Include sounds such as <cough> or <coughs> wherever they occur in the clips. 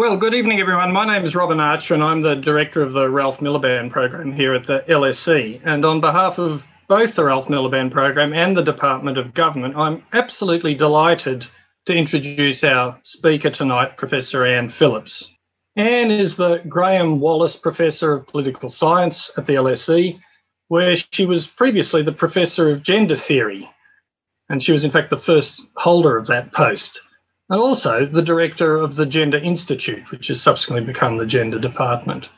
Well, good evening, everyone. My name is Robin Archer, and I'm the director of the Ralph Miliband program here at the LSE. And on behalf of both the Ralph Miliband program and the Department of Government, I'm absolutely delighted to introduce our speaker tonight, Professor Anne Phillips. Anne is the Graham Wallas Professor of Political Science at the LSE, where she was previously the Professor of Gender Theory. And she was, in fact, the first holder of that post and also the director of the Gender Institute, which has subsequently become the Gender Department.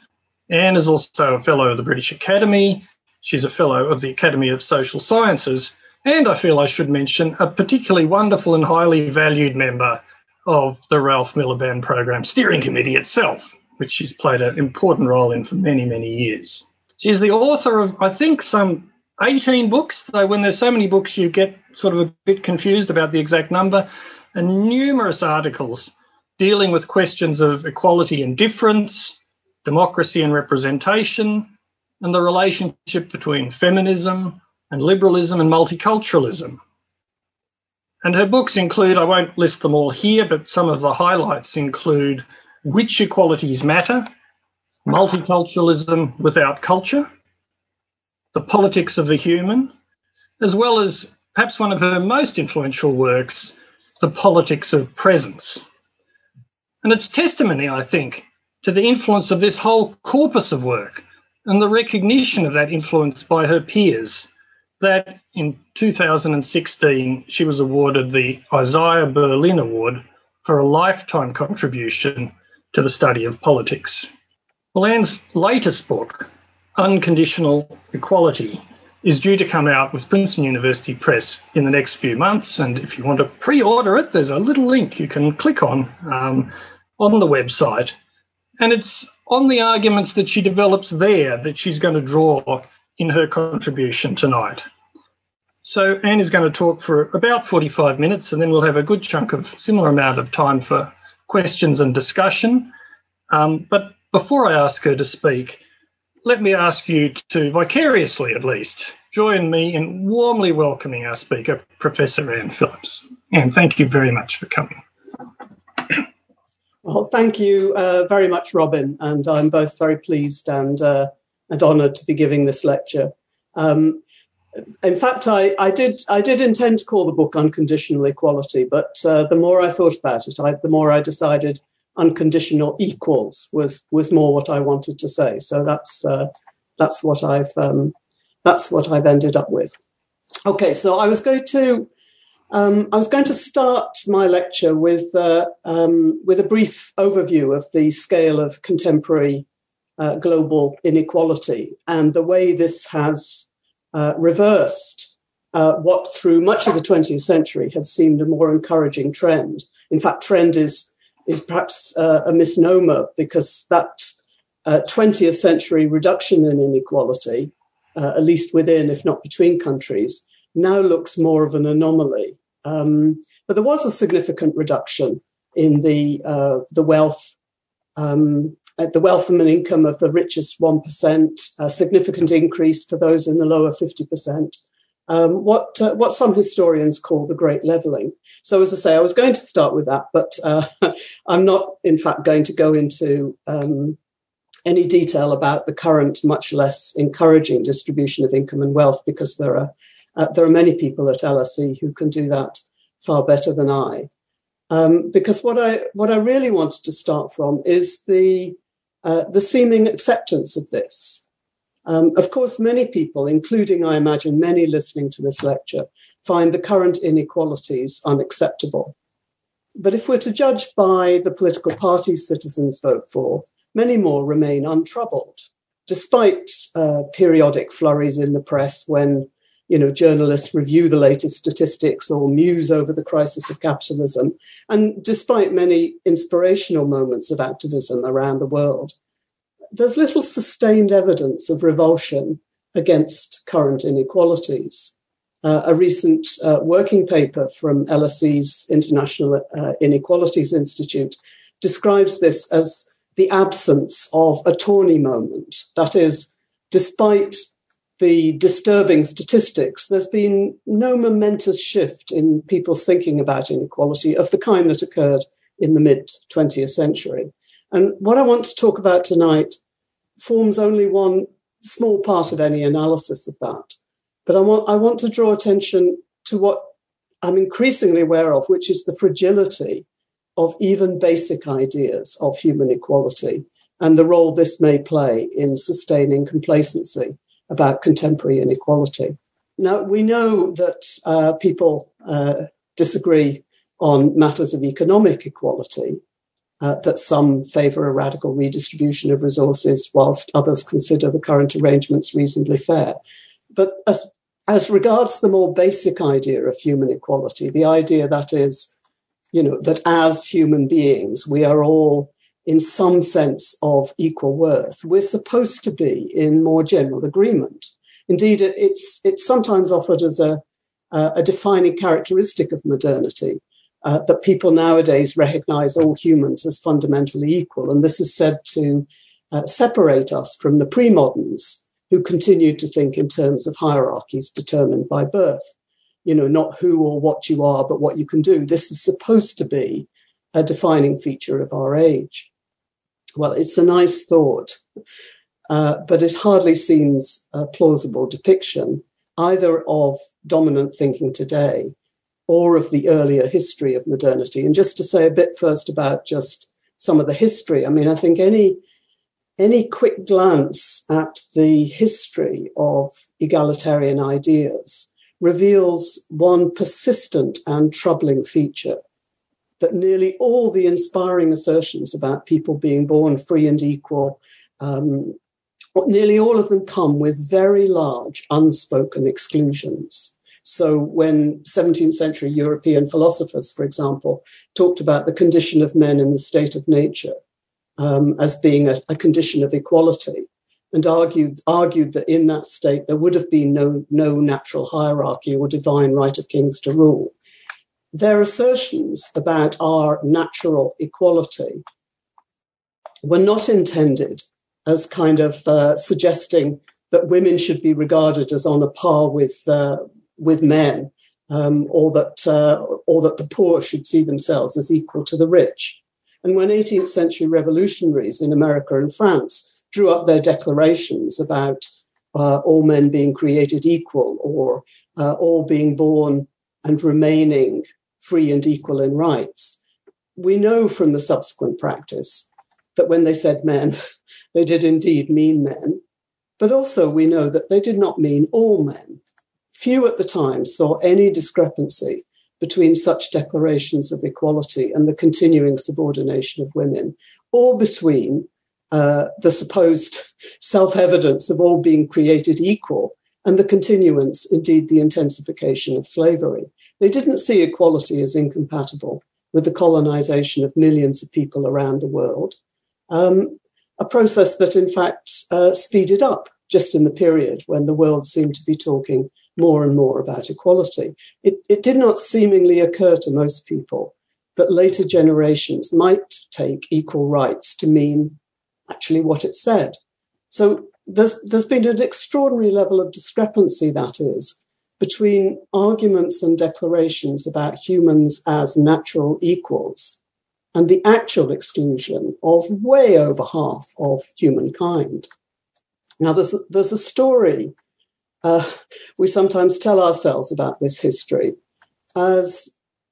Anne is also a fellow of the British Academy. She's a fellow of the Academy of Social Sciences. And I feel I should mention a particularly wonderful and highly valued member of the Ralph Miliband Program Steering Committee itself, which she's played an important role in for many, many years. She's the author of, I think, some 18 books, though when there's so many books, you get sort of a bit confused about the exact number and numerous articles dealing with questions of equality and difference, democracy and representation, and the relationship between feminism and liberalism and multiculturalism. And her books include, I won't list them all here, but some of the highlights include Which Equalities Matter, Multiculturalism Without Culture, The Politics of the Human, as well as perhaps one of her most influential works, the politics of presence. And it's testimony, I think, to the influence of this whole corpus of work and the recognition of that influence by her peers that in 2016 she was awarded the Isaiah Berlin Award for a lifetime contribution to the study of politics. Anne's latest book, Unconditional Equality, is due to come out with Princeton University Press in the next few months. And if you want to pre order it, there's a little link you can click on um, on the website. And it's on the arguments that she develops there that she's going to draw in her contribution tonight. So Anne is going to talk for about 45 minutes, and then we'll have a good chunk of similar amount of time for questions and discussion. Um, but before I ask her to speak, let me ask you to, vicariously at least, join me in warmly welcoming our speaker, Professor Anne Phillips. And thank you very much for coming. <clears throat> Well, thank you uh, very much, Robin, and I'm both very pleased and uh, and honoured to be giving this lecture. Um, in fact, I, I, did I did intend to call the book "Unconditional Equality," but uh, the more I thought about it, I, the more I decided unconditional equals was was more what I wanted to say. So that's uh, that's what I've um, that's what I've ended up with. Okay, so I was going to um, I was going to start my lecture with uh, um, with a brief overview of the scale of contemporary uh, global inequality and the way this has uh, reversed uh, what through much of the 20th century had seemed a more encouraging trend. In fact, trend is is perhaps uh, a misnomer because that uh, 20th century reduction in inequality, uh, at least within, if not between countries, now looks more of an anomaly. Um, but there was a significant reduction in the uh, the wealth. Um, the wealth and income of the richest 1%, a significant increase for those in the lower 50%, um, what uh, what some historians call the Great Leveling. So, as I say, I was going to start with that, but uh, <laughs> I'm not, in fact, going to go into um, any detail about the current, much less encouraging distribution of income and wealth, because there are uh, there are many people at LSE who can do that far better than I. Um, because what I what I really wanted to start from is the uh, the seeming acceptance of this. Um, of course, many people, including, I imagine, many listening to this lecture, find the current inequalities unacceptable. But if we're to judge by the political parties citizens vote for, many more remain untroubled, despite uh, periodic flurries in the press when you know, journalists review the latest statistics or muse over the crisis of capitalism, and despite many inspirational moments of activism around the world there's little sustained evidence of revulsion against current inequalities. Uh, a recent uh, working paper from LSE's International uh, Inequalities Institute describes this as the absence of a Tawney moment. That is, despite the disturbing statistics, there's been no momentous shift in people thinking about inequality of the kind that occurred in the mid 20th century. And what I want to talk about tonight forms only one small part of any analysis of that. But I want, I want to draw attention to what I'm increasingly aware of, which is the fragility of even basic ideas of human equality and the role this may play in sustaining complacency about contemporary inequality. Now, we know that uh, people uh, disagree on matters of economic equality, uh, that some favour a radical redistribution of resources, whilst others consider the current arrangements reasonably fair. But as, as regards the more basic idea of human equality, the idea that is, you know, that as human beings, we are all in some sense of equal worth, we're supposed to be in more general agreement. Indeed, it's, it's sometimes offered as a, a defining characteristic of modernity uh, that people nowadays recognize all humans as fundamentally equal. And this is said to uh, separate us from the pre moderns who continued to think in terms of hierarchies determined by birth. You know, not who or what you are, but what you can do. This is supposed to be a defining feature of our age. Well, it's a nice thought, uh, but it hardly seems a plausible depiction either of dominant thinking today or of the earlier history of modernity. And just to say a bit first about just some of the history, I mean, I think any any quick glance at the history of egalitarian ideas reveals one persistent and troubling feature that nearly all the inspiring assertions about people being born free and equal, um, nearly all of them come with very large unspoken exclusions. So when 17th century European philosophers, for example, talked about the condition of men in the state of nature um, as being a, a, condition of equality, and argued argued that in that state there would have been no no natural hierarchy or divine right of kings to rule. Their assertions about our natural equality were not intended as kind of uh, suggesting that women should be regarded as on a par with uh, with men, um, or that uh, or that the poor should see themselves as equal to the rich. And when 18th century revolutionaries in America and France drew up their declarations about uh, all men being created equal or uh, all being born and remaining free and equal in rights, we know from the subsequent practice that when they said men, <laughs> they did indeed mean men. But also, we know that they did not mean all men. Few at the time saw any discrepancy between such declarations of equality and the continuing subordination of women, or between uh, the supposed self evidence of all being created equal and the continuance, indeed, the intensification of slavery. They didn't see equality as incompatible with the colonization of millions of people around the world, um, a process that, in fact, uh, speeded up just in the period when the world seemed to be talking more and more about equality. It, it did not seemingly occur to most people that later generations might take equal rights to mean actually what it said. So there's, there's been an extraordinary level of discrepancy, that is, between arguments and declarations about humans as natural equals and the actual exclusion of way over half of humankind. Now, there's, there's a story uh, we sometimes tell ourselves about this history as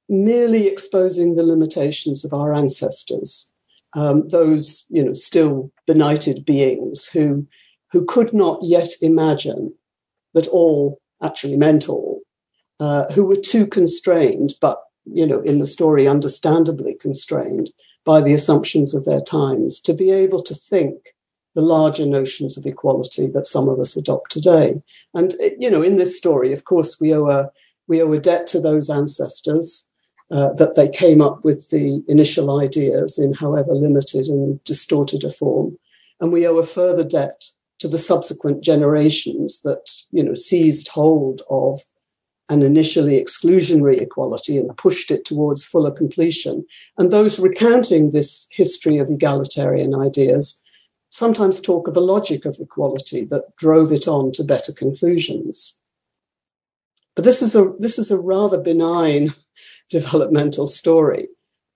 merely exposing the limitations of our ancestors, um, those you know still benighted beings who who could not yet imagine that all actually meant all, uh, who were too constrained, but you know in the story understandably constrained by the assumptions of their times to be able to think the larger notions of equality that some of us adopt today. And you know, in this story, of course, we owe a we owe a debt to those ancestors uh, that they came up with the initial ideas in however limited and distorted a form, and we owe a further debt to the subsequent generations that you know seized hold of an initially exclusionary equality and pushed it towards fuller completion. And those recounting this history of egalitarian ideas sometimes talk of a logic of equality that drove it on to better conclusions. But this is a, this is a rather benign developmental story.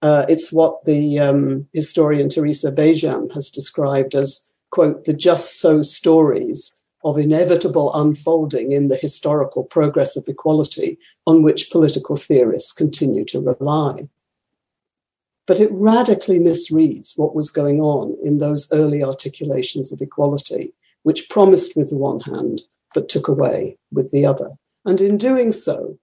Uh, it's what the um, historian Teresa Bejan has described as, quote, the just so stories of inevitable unfolding in the historical progress of equality on which political theorists continue to rely. But it radically misreads what was going on in those early articulations of equality, which promised with the one hand, but took away with the other. And in doing so,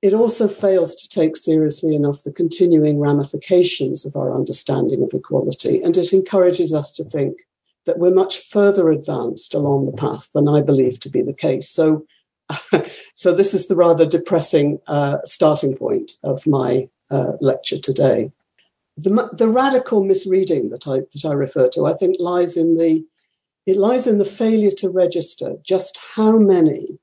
it also fails to take seriously enough the continuing ramifications of our understanding of equality, and it encourages us to think that we're much further advanced along the path than I believe to be the case. So, <laughs> so this is the rather depressing uh, starting point of my uh, lecture today. The, the radical misreading that I that I refer to, I think, lies in the it lies in the failure to register just how many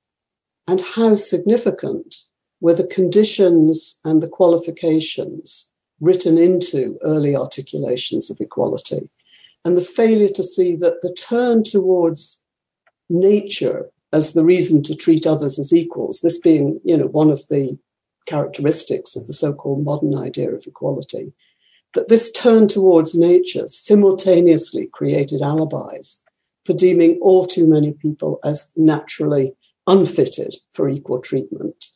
and how significant were the conditions and the qualifications written into early articulations of equality, and the failure to see that the turn towards nature as the reason to treat others as equals, this being, you know, one of the characteristics of the so-called modern idea of equality, that this turn towards nature simultaneously created alibis for deeming all too many people as naturally unfitted for equal treatment.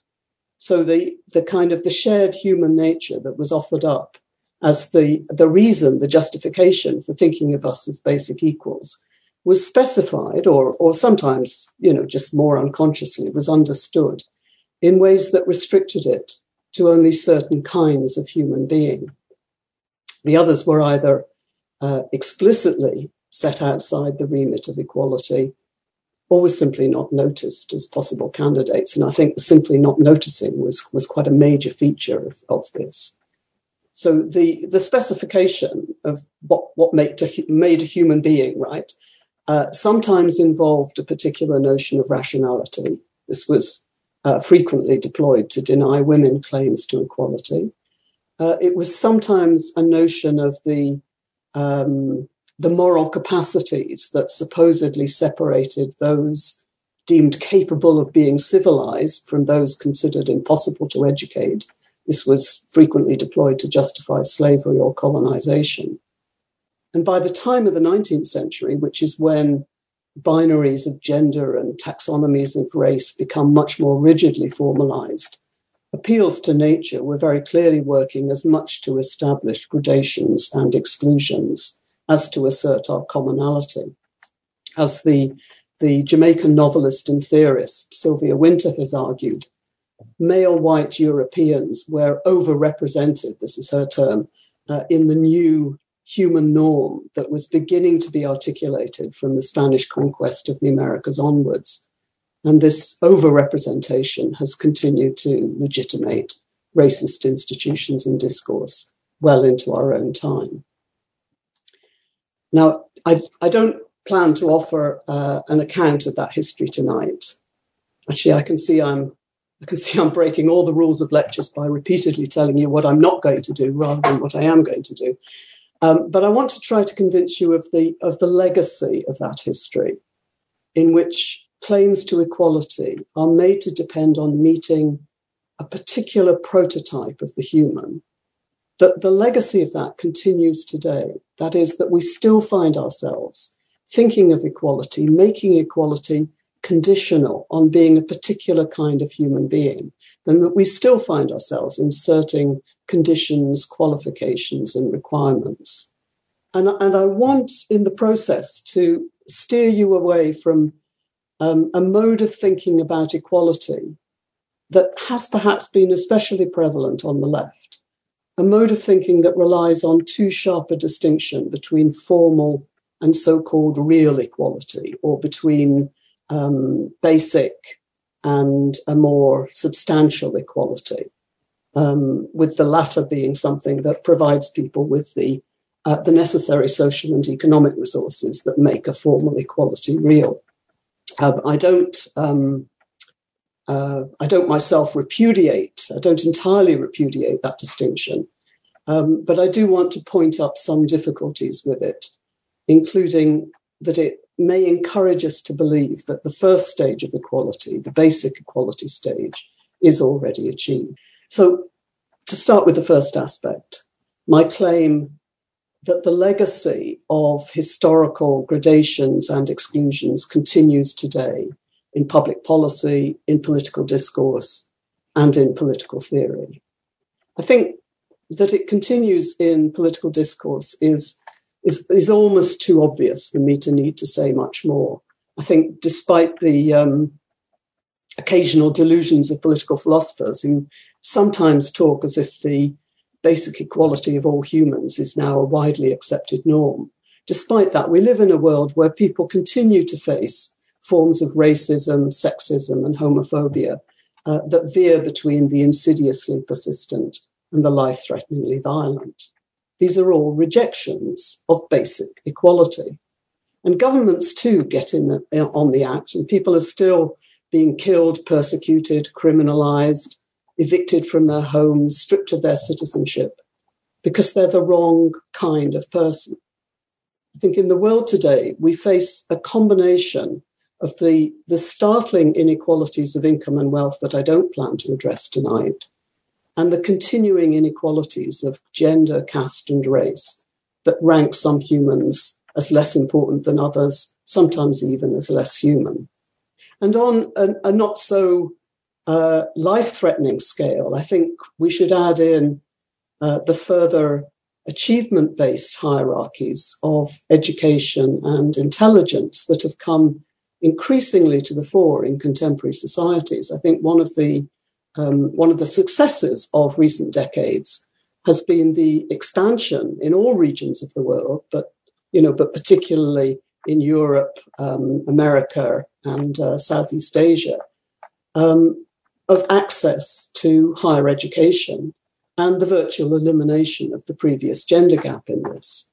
So the, the kind of the shared human nature that was offered up as the, the reason, the justification for thinking of us as basic equals was specified or, or sometimes, you know, just more unconsciously was understood in ways that restricted it to only certain kinds of human being. The others were either uh, explicitly set outside the remit of equality or were simply not noticed as possible candidates. And I think simply not noticing was, was quite a major feature of, of this. So the, the specification of what, what made, a, made a human being, right, uh, sometimes involved a particular notion of rationality. This was uh, frequently deployed to deny women claims to equality. Uh, it was sometimes a notion of the um, the moral capacities that supposedly separated those deemed capable of being civilized from those considered impossible to educate. This was frequently deployed to justify slavery or colonization. And by the time of the 19th century, which is when binaries of gender and taxonomies of race become much more rigidly formalized, appeals to nature were very clearly working as much to establish gradations and exclusions as to assert our commonality. As the, the Jamaican novelist and theorist Sylvia Wynter has argued, male white Europeans were overrepresented, this is her term, uh, in the new human norm that was beginning to be articulated from the Spanish conquest of the Americas onwards. And this overrepresentation has continued to legitimate racist institutions and discourse well into our own time. Now, I, I don't plan to offer uh, an account of that history tonight. Actually, I can see I'm I can <laughs> see I'm breaking all the rules of lectures by repeatedly telling you what I'm not going to do rather than what I am going to do. Um, but I want to try to convince you of the of the legacy of that history, in which claims to equality are made to depend on meeting a particular prototype of the human that the legacy of that continues today. That is, that we still find ourselves thinking of equality, making equality conditional on being a particular kind of human being, and that we still find ourselves inserting conditions, qualifications, and requirements. And, and I want in the process to steer you away from um, a mode of thinking about equality that has perhaps been especially prevalent on the left a mode of thinking that relies on too sharp a distinction between formal and so called real equality, or between um, basic and a more substantial equality, um, with the latter being something that provides people with the, uh, the necessary social and economic resources that make a formal equality real. Uh, I don't um, uh, I don't myself repudiate, I don't entirely repudiate that distinction, um, but I do want to point up some difficulties with it, including that it may encourage us to believe that the first stage of equality, the basic equality stage, is already achieved. So, to start with the first aspect, my claim that the legacy of historical gradations and exclusions continues today in public policy, in political discourse, and in political theory. I think that it continues in political discourse is, is, is almost too obvious for me to need to say much more. I think, despite the um, occasional delusions of political philosophers who sometimes talk as if the basic equality of all humans is now a widely accepted norm. Despite that, we live in a world where people continue to face forms of racism, sexism, and homophobia uh, that veer between the insidiously persistent and the life threateningly violent. These are all rejections of basic equality. And governments too get in the, on the act, and people are still being killed, persecuted, criminalized, evicted from their homes, stripped of their citizenship, because they're the wrong kind of person. I think in the world today, we face a combination of the, the startling inequalities of income and wealth that I don't plan to address tonight, and the continuing inequalities of gender, caste, and race that rank some humans as less important than others, sometimes even as less human. And on a, a not so uh, life threatening scale, I think we should add in uh, the further achievement based hierarchies of education and intelligence that have come increasingly to the fore in contemporary societies. I think one of the um, one of the successes of recent decades has been the expansion in all regions of the world, but you know, but particularly in Europe, um, America, and uh, Southeast Asia, um, of access to higher education and the virtual elimination of the previous gender gap in this.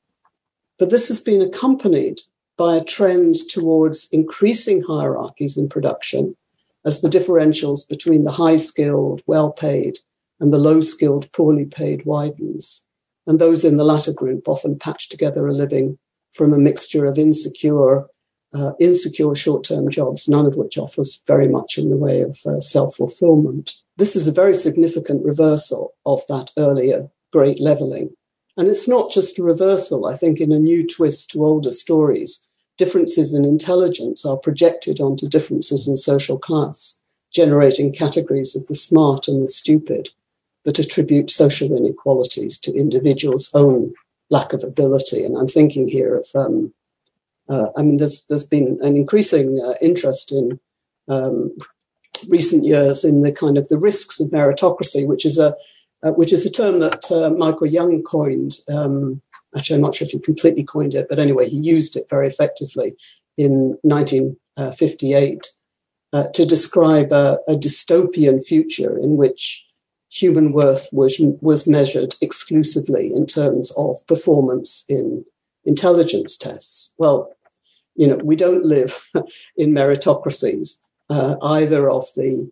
But this has been accompanied by a trend towards increasing hierarchies in production as the differentials between the high skilled, well paid, and the low skilled, poorly paid widens. And those in the latter group often patch together a living from a mixture of insecure uh, insecure short term jobs, none of which offers very much in the way of uh, self fulfillment. This is a very significant reversal of that earlier great leveling. And it's not just a reversal, I think, in a new twist to older stories. Differences in intelligence are projected onto differences in social class, generating categories of the smart and the stupid that attribute social inequalities to individuals' own lack of ability. And I'm thinking here of um, uh, I mean, there's there's been an increasing uh, interest in um, recent years in the kind of the risks of meritocracy, which is a uh, which is a term that uh, Michael Young coined. Um, actually, I'm not sure if he completely coined it, but anyway, he used it very effectively in 1958 uh, to describe a, a dystopian future in which human worth was was measured exclusively in terms of performance in intelligence tests. Well, you know, we don't live <laughs> in meritocracies, uh, either of the,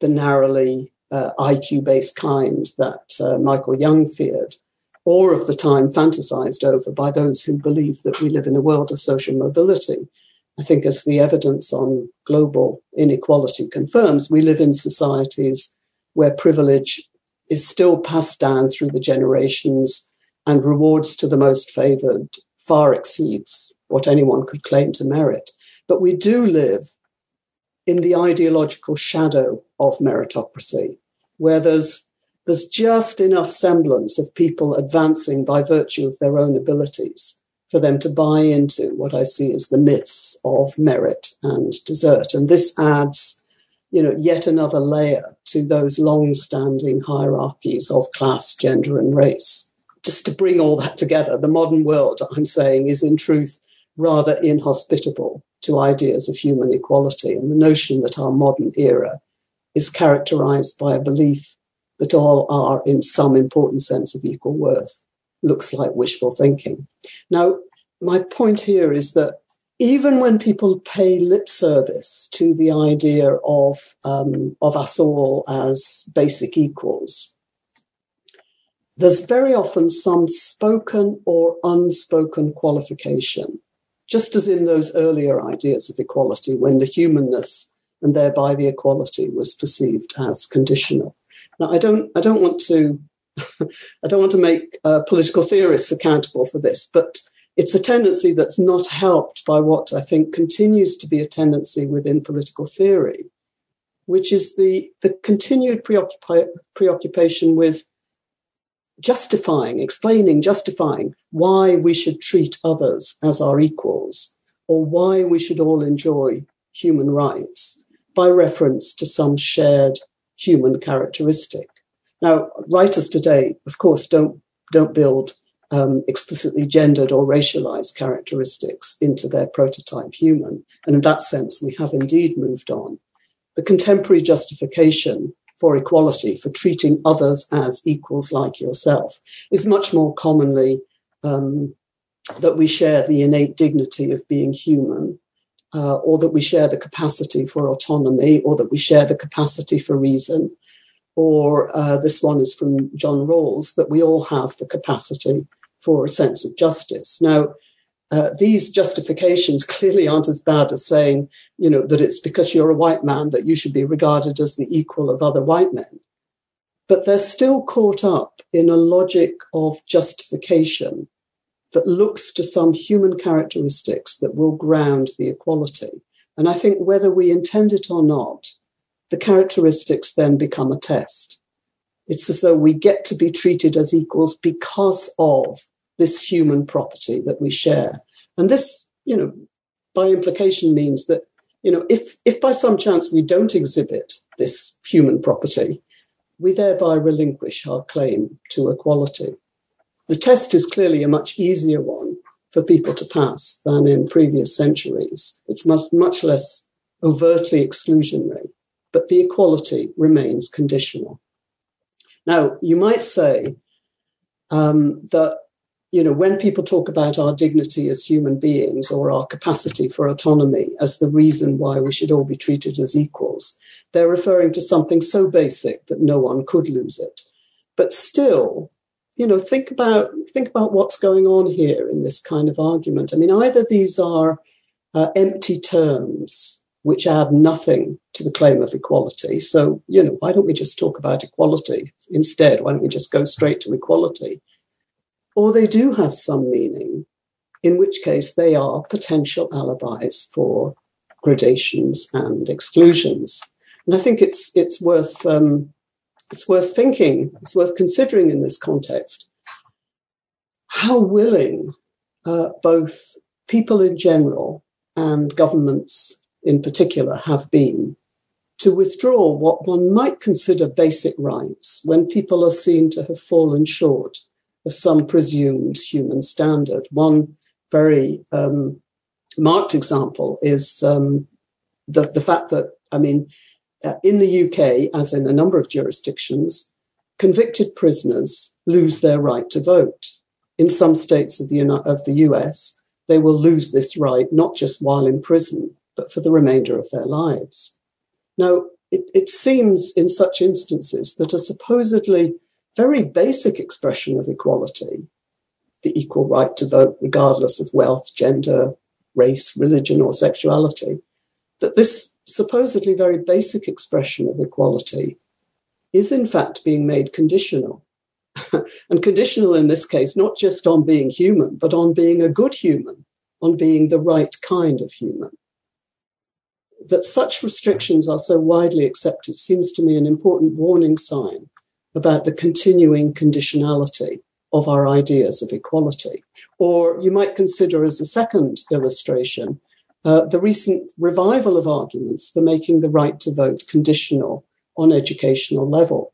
the narrowly uh, IQ based kind that uh, Michael Young feared, or of the time fantasized over by those who believe that we live in a world of social mobility. I think, as the evidence on global inequality confirms, we live in societies where privilege is still passed down through the generations and rewards to the most favored far exceeds what anyone could claim to merit. But we do live in the ideological shadow of meritocracy, where there's there's just enough semblance of people advancing by virtue of their own abilities for them to buy into what I see as the myths of merit and desert. And this adds, you know, yet another layer to those long-standing hierarchies of class, gender, and race. Just to bring all that together, the modern world, I'm saying, is in truth rather inhospitable to ideas of human equality and the notion that our modern era is characterized by a belief that all are, in some important sense, of equal worth looks like wishful thinking. Now, my point here is that even when people pay lip service to the idea of, um, of us all as basic equals, there's very often some spoken or unspoken qualification just as in those earlier ideas of equality, when the humanness and thereby the equality was perceived as conditional. Now, I don't, I don't want to <laughs> I don't want to make uh, political theorists accountable for this, but it's a tendency that's not helped by what I think continues to be a tendency within political theory, which is the, the continued preoccupi- preoccupation with justifying, explaining, justifying why we should treat others as our equals or why we should all enjoy human rights by reference to some shared human characteristic. Now, writers today, of course, don't, don't build um, explicitly gendered or racialized characteristics into their prototype human. And in that sense, we have indeed moved on. The contemporary justification for equality, for treating others as equals like yourself, is much more commonly um, that we share the innate dignity of being human, uh, or that we share the capacity for autonomy, or that we share the capacity for reason, or uh, this one is from John Rawls, that we all have the capacity for a sense of justice. Now, uh, these justifications clearly aren't as bad as saying, you know, that it's because you're a white man that you should be regarded as the equal of other white men. But they're still caught up in a logic of justification that looks to some human characteristics that will ground the equality. And I think whether we intend it or not, the characteristics then become a test. It's as though we get to be treated as equals because of this human property that we share. And this, you know, by implication means that, you know, if, if by some chance we don't exhibit this human property, we thereby relinquish our claim to equality. The test is clearly a much easier one for people to pass than in previous centuries. It's much, much less overtly exclusionary, but the equality remains conditional. Now, you might say um, that you know, when people talk about our dignity as human beings or our capacity for autonomy as the reason why we should all be treated as equals, they're referring to something so basic that no one could lose it. But still, you know, think about think about what's going on here in this kind of argument. I mean, either these are uh, empty terms which add nothing to the claim of equality. So, you know, why don't we just talk about equality instead? Why don't we just go straight to equality? or they do have some meaning, in which case they are potential alibis for gradations and exclusions. And I think it's it's worth um, it's worth thinking, it's worth considering in this context how willing uh, both people in general and governments in particular have been to withdraw what one might consider basic rights when people are seen to have fallen short of some presumed human standard. One very um, marked example is um, the, the fact that, I mean, uh, in the UK, as in a number of jurisdictions, convicted prisoners lose their right to vote. In some states of the, of the US, they will lose this right not just while in prison, but for the remainder of their lives. Now, it, it seems in such instances that a supposedly very basic expression of equality, the equal right to vote regardless of wealth, gender, race, religion, or sexuality, that this supposedly very basic expression of equality is in fact being made conditional. <laughs> and conditional in this case, not just on being human, but on being a good human, on being the right kind of human. That such restrictions are so widely accepted seems to me an important warning sign about the continuing conditionality of our ideas of equality. Or you might consider as a second illustration uh, the recent revival of arguments for making the right to vote conditional on educational level.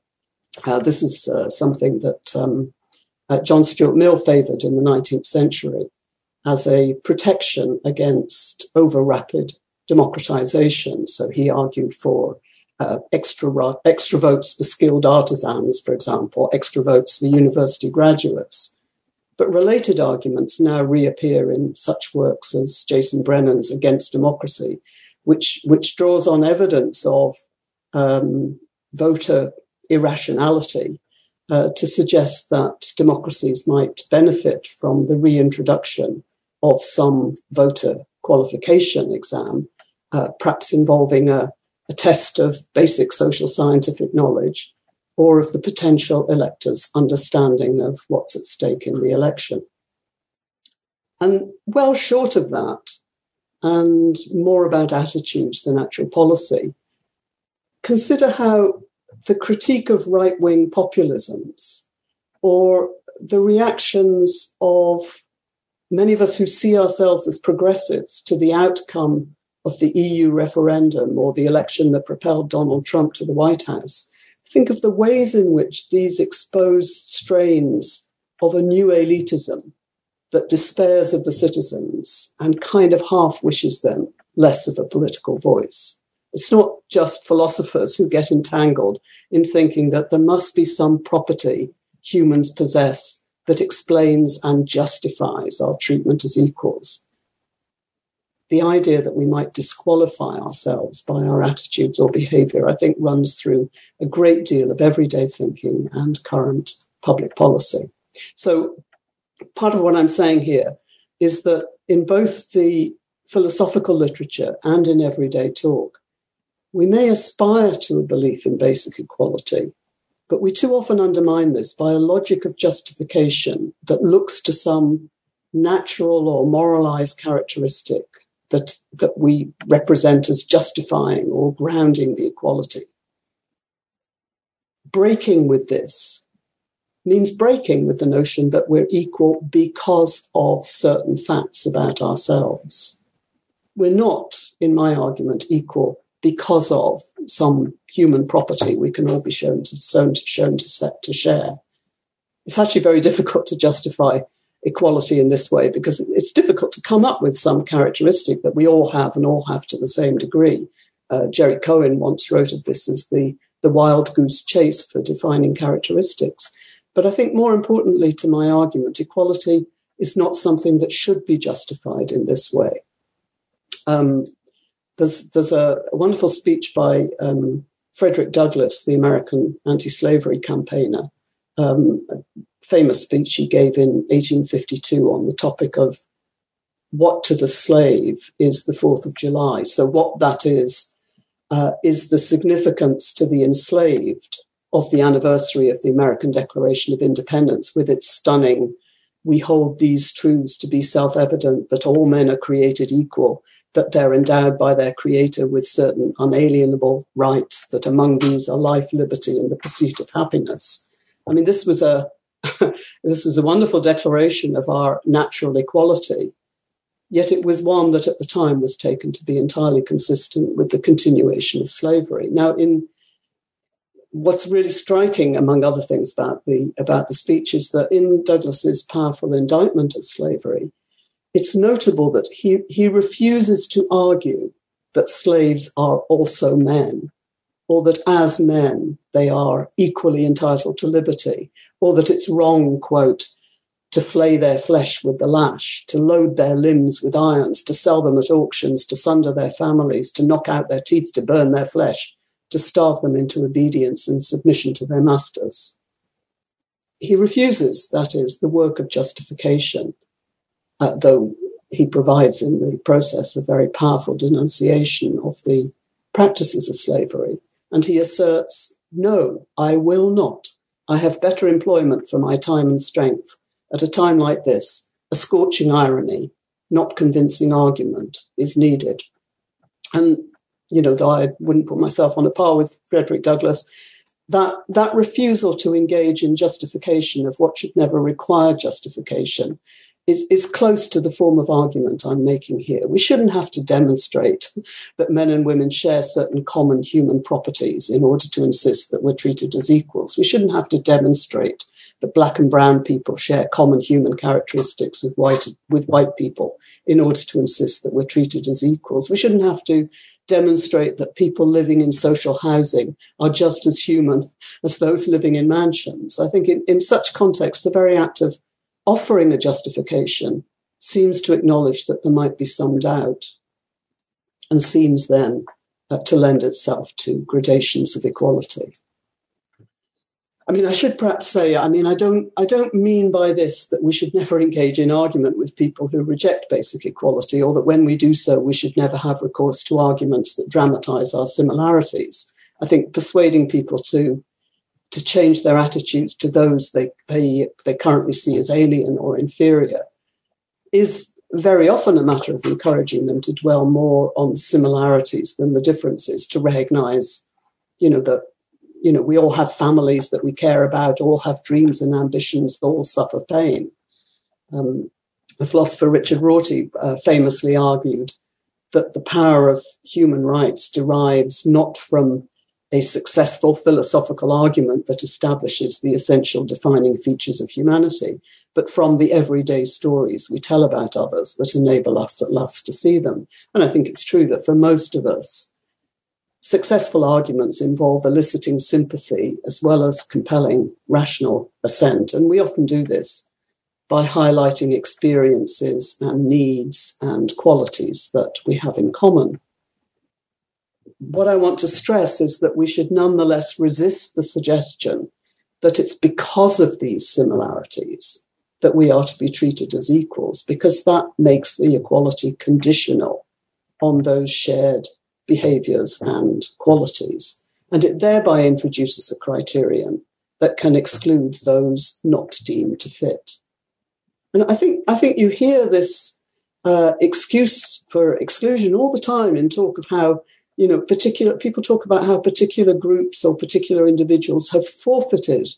Uh, this is uh, something that um, uh, John Stuart Mill favoured in the 19th century as a protection against over rapid democratization. So he argued for uh, extra, extra votes for skilled artisans, for example, extra votes for university graduates. But related arguments now reappear in such works as Jason Brennan's Against Democracy, which, which draws on evidence of um, voter irrationality uh, to suggest that democracies might benefit from the reintroduction of some voter qualification exam, uh, perhaps involving a, a test of basic social scientific knowledge or of the potential elector's understanding of what's at stake in the election. And well short of that, and more about attitudes than actual policy, consider how the critique of right wing populisms or the reactions of many of us who see ourselves as progressives to the outcome of the EU referendum or the election that propelled Donald Trump to the White House, think of the ways in which these exposed strains of a new elitism that despairs of the citizens and kind of half wishes them less of a political voice. It's not just philosophers who get entangled in thinking that there must be some property humans possess that explains and justifies our treatment as equals. The idea that we might disqualify ourselves by our attitudes or behavior, I think, runs through a great deal of everyday thinking and current public policy. So, part of what I'm saying here is that in both the philosophical literature and in everyday talk, we may aspire to a belief in basic equality, but we too often undermine this by a logic of justification that looks to some natural or moralized characteristic that, that we represent as justifying or grounding the equality. Breaking with this means breaking with the notion that we're equal because of certain facts about ourselves. We're not, in my argument, equal because of some human property we can all be shown to, shown to, shown to, set, to share. It's actually very <laughs> difficult to justify equality in this way because it's difficult to come up with some characteristic that we all have and all have to the same degree. Uh, Jerry Cohen once wrote of this as the, the wild goose chase for defining characteristics. But I think more importantly to my argument, equality is not something that should be justified in this way. Um, there's, there's a, wonderful speech by um, Frederick Douglass, the American anti slavery campaigner, um, a famous speech he gave in 1852 on the topic of what to the slave is the 4th of July. So, what that is, uh, is the significance to the enslaved of the anniversary of the American Declaration of Independence with its stunning, we hold these truths to be self evident that all men are created equal, that they're endowed by their creator with certain unalienable rights, that among these are life, liberty, and the pursuit of happiness. I mean, this was a <laughs> this was a wonderful declaration of our natural equality, yet it was one that at the time was taken to be entirely consistent with the continuation of slavery. Now, in what's really striking, among other things, about the about the speech is that in Douglass's powerful indictment of slavery, it's notable that he, he refuses to argue that slaves are also men, or that as men they are equally entitled to liberty, or that it's wrong, quote, to flay their flesh with the lash, to load their limbs with irons, to sell them at auctions, to sunder their families, to knock out their teeth, to burn their flesh, to starve them into obedience and submission to their masters. He refuses, that is, the work of justification, uh, though he provides in the process a very powerful denunciation of the practices of slavery. And he asserts, No, I will not. I have better employment for my time and strength. At a time like this, a scorching irony, not convincing argument, is needed. And you know, though I wouldn't put myself on a par with Frederick Douglass, that, that refusal to engage in justification of what should never require justification is, is close to the form of argument I'm making here. We shouldn't have to demonstrate that men and women share certain common human properties in order to insist that we're treated as equals. We shouldn't have to demonstrate that black and brown people share common human characteristics with white with white people in order to insist that we're treated as equals. We shouldn't have to demonstrate that people living in social housing are just as human as those living in mansions. I think in, in such contexts, the very act of offering a justification seems to acknowledge that there might be some doubt and seems then uh, to lend itself to gradations of equality. I mean, I should perhaps say, I mean, I don't, I don't mean by this that we should never engage in argument with people who reject basic equality, or that when we do so, we should never have recourse to arguments that dramatize our similarities. I think persuading people to to change their attitudes to those they, they, they currently see as alien or inferior is very often a matter of encouraging them to dwell more on similarities than the differences, to recognize, you know, that, you know, we all have families that we care about, all have dreams and ambitions, all suffer pain. Um, the philosopher Richard Rorty uh, famously argued that the power of human rights derives not from a successful philosophical argument that establishes the essential defining features of humanity, but from the everyday stories we tell about others that enable us at last to see them. And I think it's true that for most of us, successful arguments involve eliciting sympathy as well as compelling rational assent. And we often do this by highlighting experiences and needs and qualities that we have in common what I want to stress is that we should nonetheless resist the suggestion that it's because of these similarities that we are to be treated as equals, because that makes the equality conditional on those shared behaviors and qualities. And it thereby introduces a criterion that can exclude those not deemed to fit. And I think, I think you hear this uh, excuse for exclusion all the time in talk of how you know, particular people talk about how particular groups or particular individuals have forfeited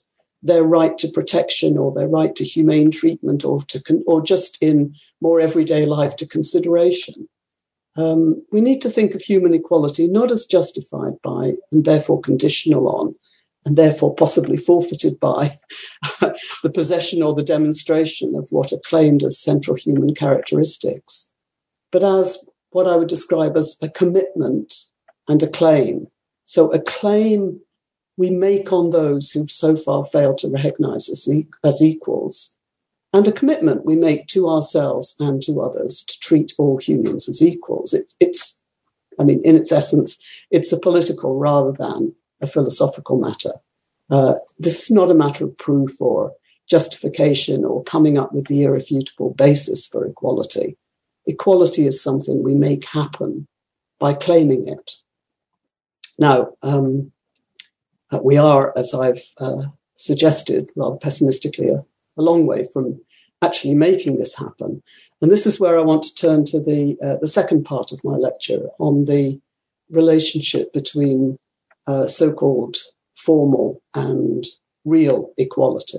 their right to protection or their right to humane treatment or to con- or just in more everyday life to consideration. Um, we need to think of human equality not as justified by and therefore conditional on and therefore possibly forfeited by <laughs> the possession or the demonstration of what are claimed as central human characteristics, but as what I would describe as a commitment and a claim. So a claim we make on those who've so far failed to recognize us as equals, and a commitment we make to ourselves and to others to treat all humans as equals. It, it's, I mean, in its essence, it's a political rather than a philosophical matter. Uh, this is not a matter of proof or justification or coming up with the irrefutable basis for equality. Equality is something we make happen by claiming it now, um, uh, we are, as I've uh, suggested rather pessimistically, a, a, long way from actually making this happen. And this is where I want to turn to the, uh, the second part of my lecture on the relationship between uh, so called formal and real equality.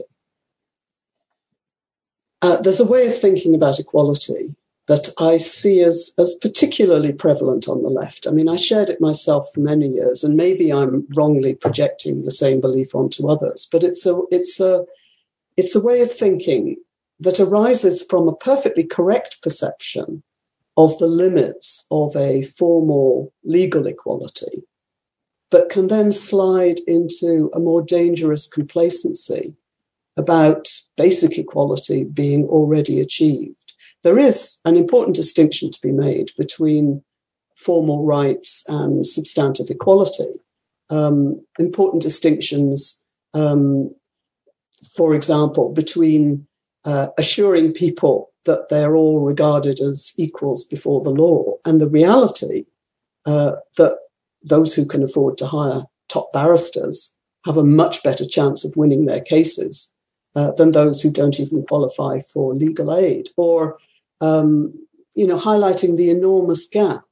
Uh, there's a way of thinking about equality that I see as, as particularly prevalent on the left. I mean, I shared it myself for many years, and maybe I'm wrongly projecting the same belief onto others, but it's a, it's a, it's a way of thinking that arises from a perfectly correct perception of the limits of a formal legal equality, but can then slide into a more dangerous complacency about basic equality being already achieved there is an important distinction to be made between formal rights and substantive equality. Um, important distinctions, um, for example, between uh, assuring people that they're all regarded as equals before the law and the reality uh, that those who can afford to hire top barristers have a much better chance of winning their cases uh, than those who don't even qualify for legal aid, or um, you know, highlighting the enormous gap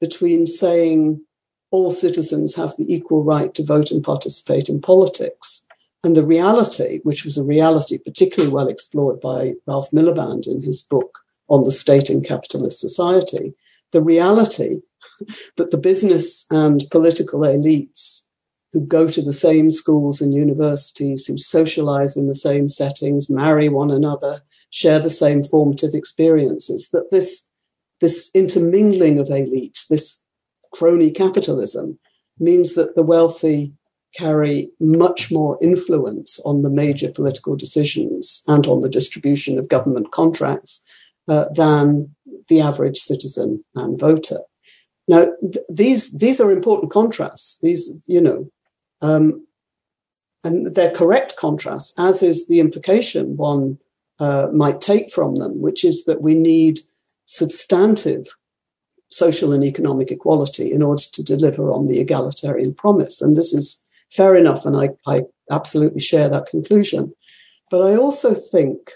between saying all citizens have the equal right to vote and participate in politics and the reality, which was a reality particularly well explored by Ralph Miliband in his book on the state in capitalist society, the reality <laughs> that the business and political elites who go to the same schools and universities, who socialize in the same settings, marry one another, share the same formative experiences, that this, this intermingling of elites, this crony capitalism, means that the wealthy carry much more influence on the major political decisions and on the distribution of government contracts uh, than the average citizen and voter. Now, th- these these are important contrasts. These, you know, um, and they're correct contrasts, as is the implication one uh, might take from them, which is that we need substantive social and economic equality in order to deliver on the egalitarian promise. And this is fair enough, and I, I absolutely share that conclusion. But I also think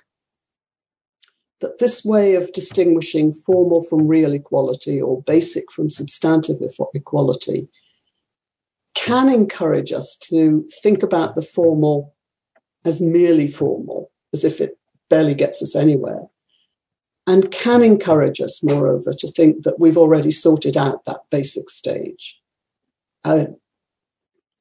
that this way of distinguishing formal from real equality or basic from substantive equality can encourage us to think about the formal as merely formal, as if it barely gets us anywhere, and can encourage us, moreover, to think that we've already sorted out that basic stage. Uh,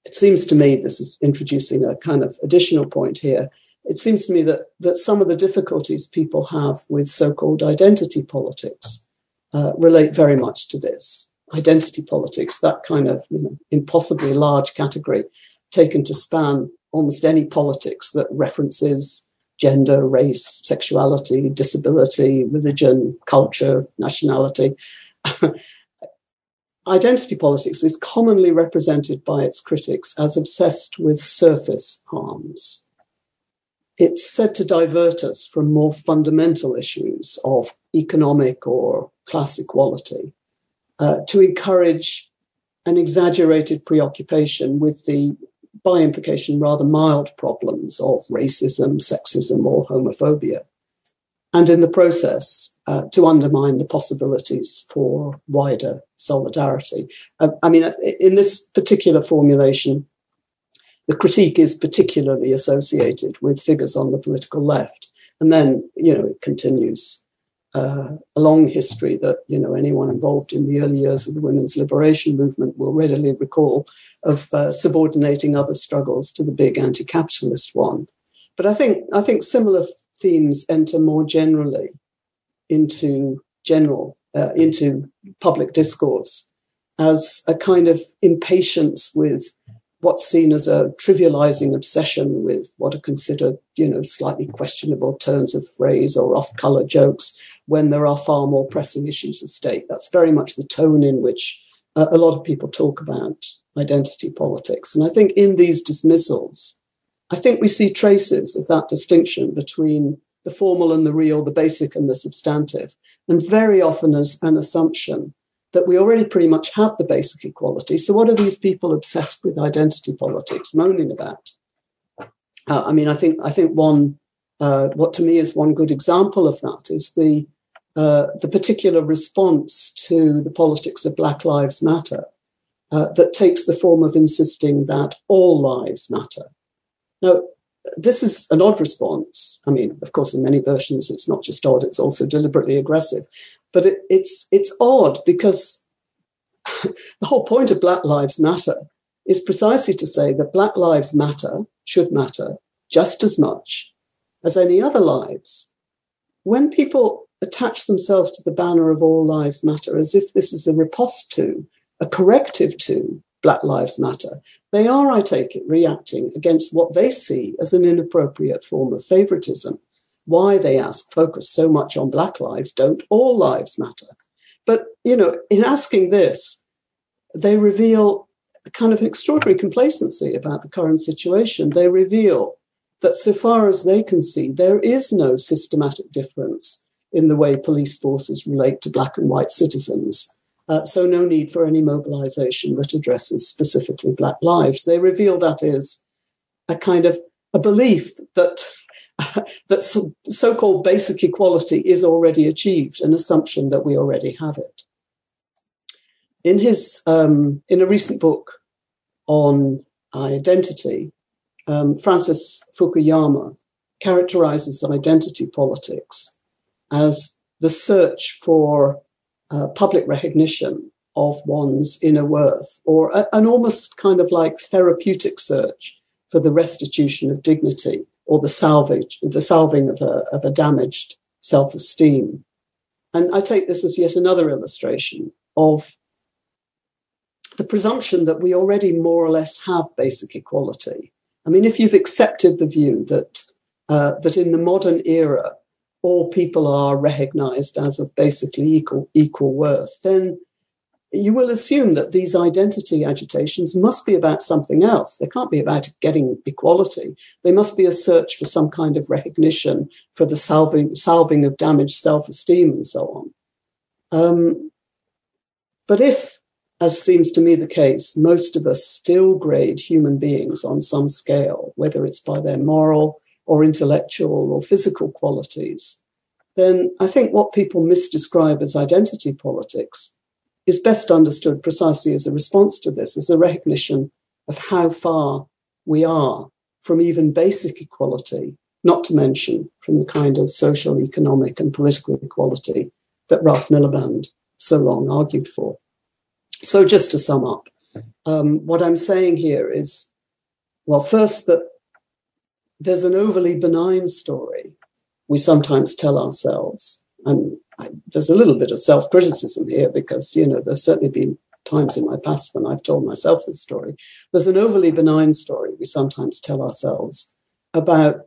it seems to me, this is introducing a kind of additional point here, it seems to me that, that some of the difficulties people have with so called identity politics uh, relate very much to this. Identity politics, that kind of you know, impossibly large category, taken to span almost any politics that references gender, race, sexuality, disability, religion, culture, nationality. <laughs> Identity politics is commonly represented by its critics as obsessed with surface harms it's said to divert us from more fundamental issues of economic or class equality, uh, to encourage an exaggerated preoccupation with the, by implication, rather mild problems of racism, sexism, or homophobia. And in the process, uh, to undermine the possibilities for wider solidarity. Uh, I mean, in this particular formulation, the critique is particularly associated with figures on the political left. And then, you know, it continues uh, a long history that, you know, anyone involved in the early years of the women's liberation movement will readily recall of uh, subordinating other struggles to the big anti-capitalist one. But I think, I think similar themes enter more generally into general, uh, into public discourse as a kind of impatience with what's seen as a trivializing obsession with what are considered, you know, slightly questionable turns of phrase or off-color jokes when there are far more pressing issues of state. That's very much the tone in which uh, a lot of people talk about identity politics. And I think in these dismissals, I think we see traces of that distinction between the formal and the real, the basic and the substantive, and very often as an assumption that we already pretty much have the basic equality. So, what are these people obsessed with identity politics moaning about? Uh, I mean, I think I think one uh, what to me is one good example of that is the uh, the particular response to the politics of Black Lives Matter uh, that takes the form of insisting that all lives matter. Now, this is an odd response. I mean, of course, in many versions, it's not just odd; it's also deliberately aggressive. But it, it's it's odd because <laughs> the whole point of Black Lives Matter is precisely to say that Black lives matter, should matter, just as much as any other lives. When people attach themselves to the banner of all lives matter as if this is a riposte to, a corrective to Black Lives Matter, they are, I take it, reacting against what they see as an inappropriate form of favoritism. Why they ask focus so much on black lives don't all lives matter. But you know in asking this they reveal a kind of extraordinary complacency about the current situation. They reveal that so far as they can see there is no systematic difference in the way police forces relate to black and white citizens uh, so no need for any mobilization that addresses specifically black lives they reveal that is a kind of a belief that <laughs> that so called basic equality is already achieved, an assumption that we already have it. In, his, um, in a recent book on identity, um, Francis Fukuyama characterizes identity politics as the search for uh, public recognition of one's inner worth, or a, an almost kind of like therapeutic search for the restitution of dignity or the salvage, the salving of a, of a damaged self-esteem. And I take this as yet another illustration of the presumption that we already more or less have basic equality. I mean, if you've accepted the view that uh, that in the modern era all people are recognized as of basically equal equal worth, then you will assume that these identity agitations must be about something else. They can't be about getting equality. They must be a search for some kind of recognition for the salving, salving of damaged self esteem and so on. Um, but if as seems to me the case, most of us still grade human beings on some scale, whether it's by their moral or intellectual or physical qualities, then I think what people misdescribe as identity politics is best understood precisely as a response to this, as a recognition of how far we are from even basic equality, not to mention from the kind of social, economic, and political equality that Ralph Miliband so long argued for. So, just to sum up, um, what I'm saying here is well, first, that there's an overly benign story we sometimes tell ourselves. And I, there's a little bit of self criticism here because, you know, there's certainly been times in my past when I've told myself this story. There's an overly benign story we sometimes tell ourselves about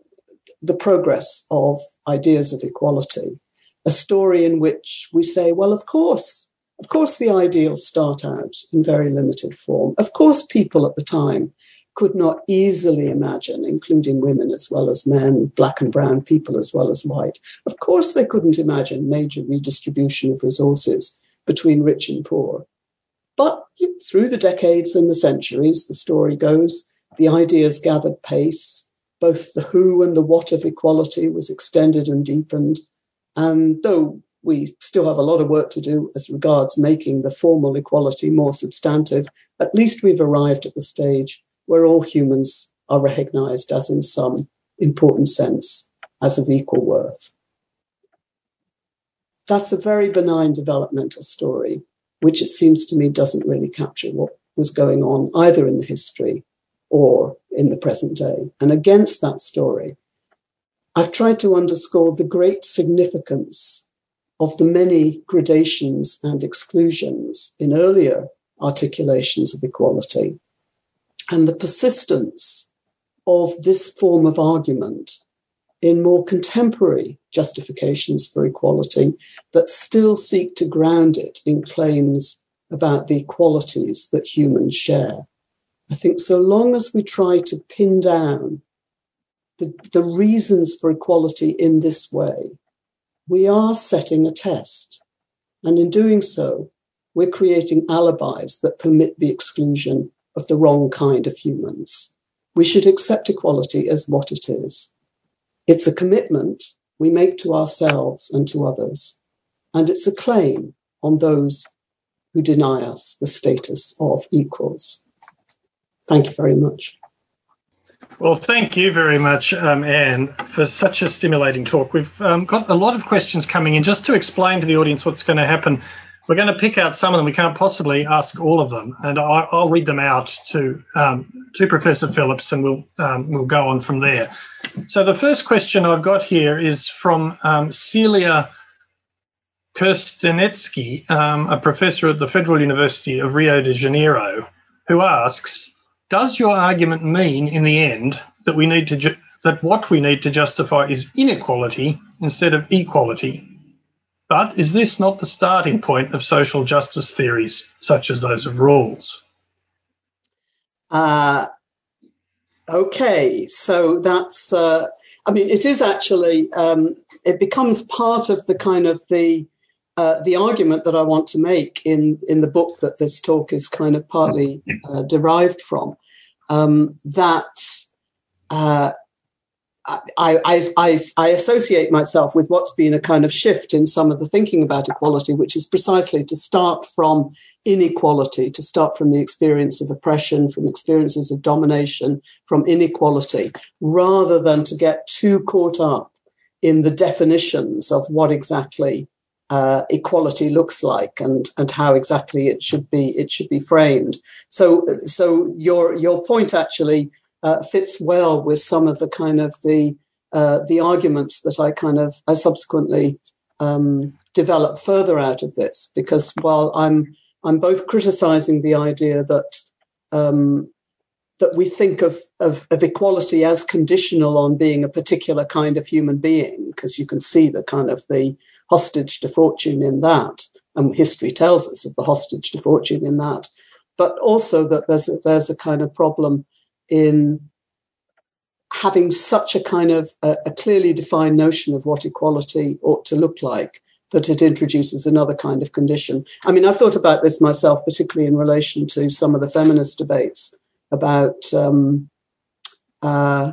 the progress of ideas of equality, a story in which we say, well, of course, of course, the ideals start out in very limited form. Of course, people at the time could not easily imagine including women as well as men, black and brown people as well as white. Of course, they couldn't imagine major redistribution of resources between rich and poor. But through the decades and the centuries, the story goes, the ideas gathered pace. Both the who and the what of equality was extended and deepened. And though we still have a lot of work to do as regards making the formal equality more substantive, at least we've arrived at the stage where all humans are recognized as, in some important sense, as of equal worth. That's a very benign developmental story, which it seems to me doesn't really capture what was going on either in the history or in the present day. And against that story, I've tried to underscore the great significance of the many gradations and exclusions in earlier articulations of equality and the persistence of this form of argument in more contemporary justifications for equality that still seek to ground it in claims about the qualities that humans share. I think so long as we try to pin down the, the reasons for equality in this way, we are setting a test. And in doing so, we're creating alibis that permit the exclusion of the wrong kind of humans. We should accept equality as what it is. It's a commitment we make to ourselves and to others, and it's a claim on those who deny us the status of equals. Thank you very much. Well, thank you very much, um, Anne, for such a stimulating talk. We've um, got a lot of questions coming in. Just to explain to the audience what's going to happen, we're going to pick out some of them. We can't possibly ask all of them, and I, will read them out to um, to Professor Phillips, and we'll um, we'll go on from there. So the first question I've got here is from um, Celia Kerstenetzky, um, a professor at the Federal University of Rio de Janeiro, who asks, "Does your argument mean, in the end, that we need to ju- that what we need to justify is inequality instead of equality?" But is this not the starting point of social justice theories, such as those of Rawls? Uh, okay, so that's, uh, I mean, it is actually, um, it becomes part of the kind of the, uh, the argument that I want to make in, in the book that this talk is kind of partly uh, derived from, um, that uh, I, I, I, associate myself with what's been a kind of shift in some of the thinking about equality, which is precisely to start from inequality, to start from the experience of oppression, from experiences of domination, from inequality, rather than to get too caught up in the definitions of what exactly uh, equality looks like and and how exactly it should be it should be framed. So so your your point actually uh, fits well with some of the kind of the uh, the arguments that I kind of I subsequently um, develop further out of this. Because while I'm I'm both criticizing the idea that um, that we think of, of, of equality as conditional on being a particular kind of human being because you can see the kind of the hostage to fortune in that and history tells us of the hostage to fortune in that. But also that there's a, there's a kind of problem in having such a kind of a, a, clearly defined notion of what equality ought to look like that it introduces another kind of condition. I mean, I've thought about this myself, particularly in relation to some of the feminist debates about um, uh,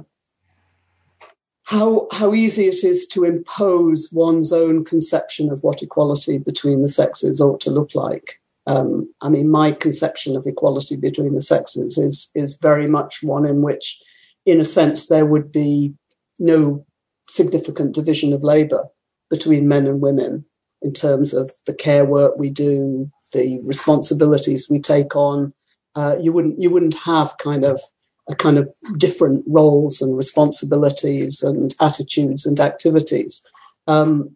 how how easy it is to impose one's own conception of what equality between the sexes ought to look like. Um, I mean, my conception of equality between the sexes is is very much one in which, in a sense, there would be no significant division of labour between men and women in terms of the care work we do, the responsibilities we take on. Uh, you wouldn't you wouldn't have kind of a kind of different roles and responsibilities and attitudes and activities. Um,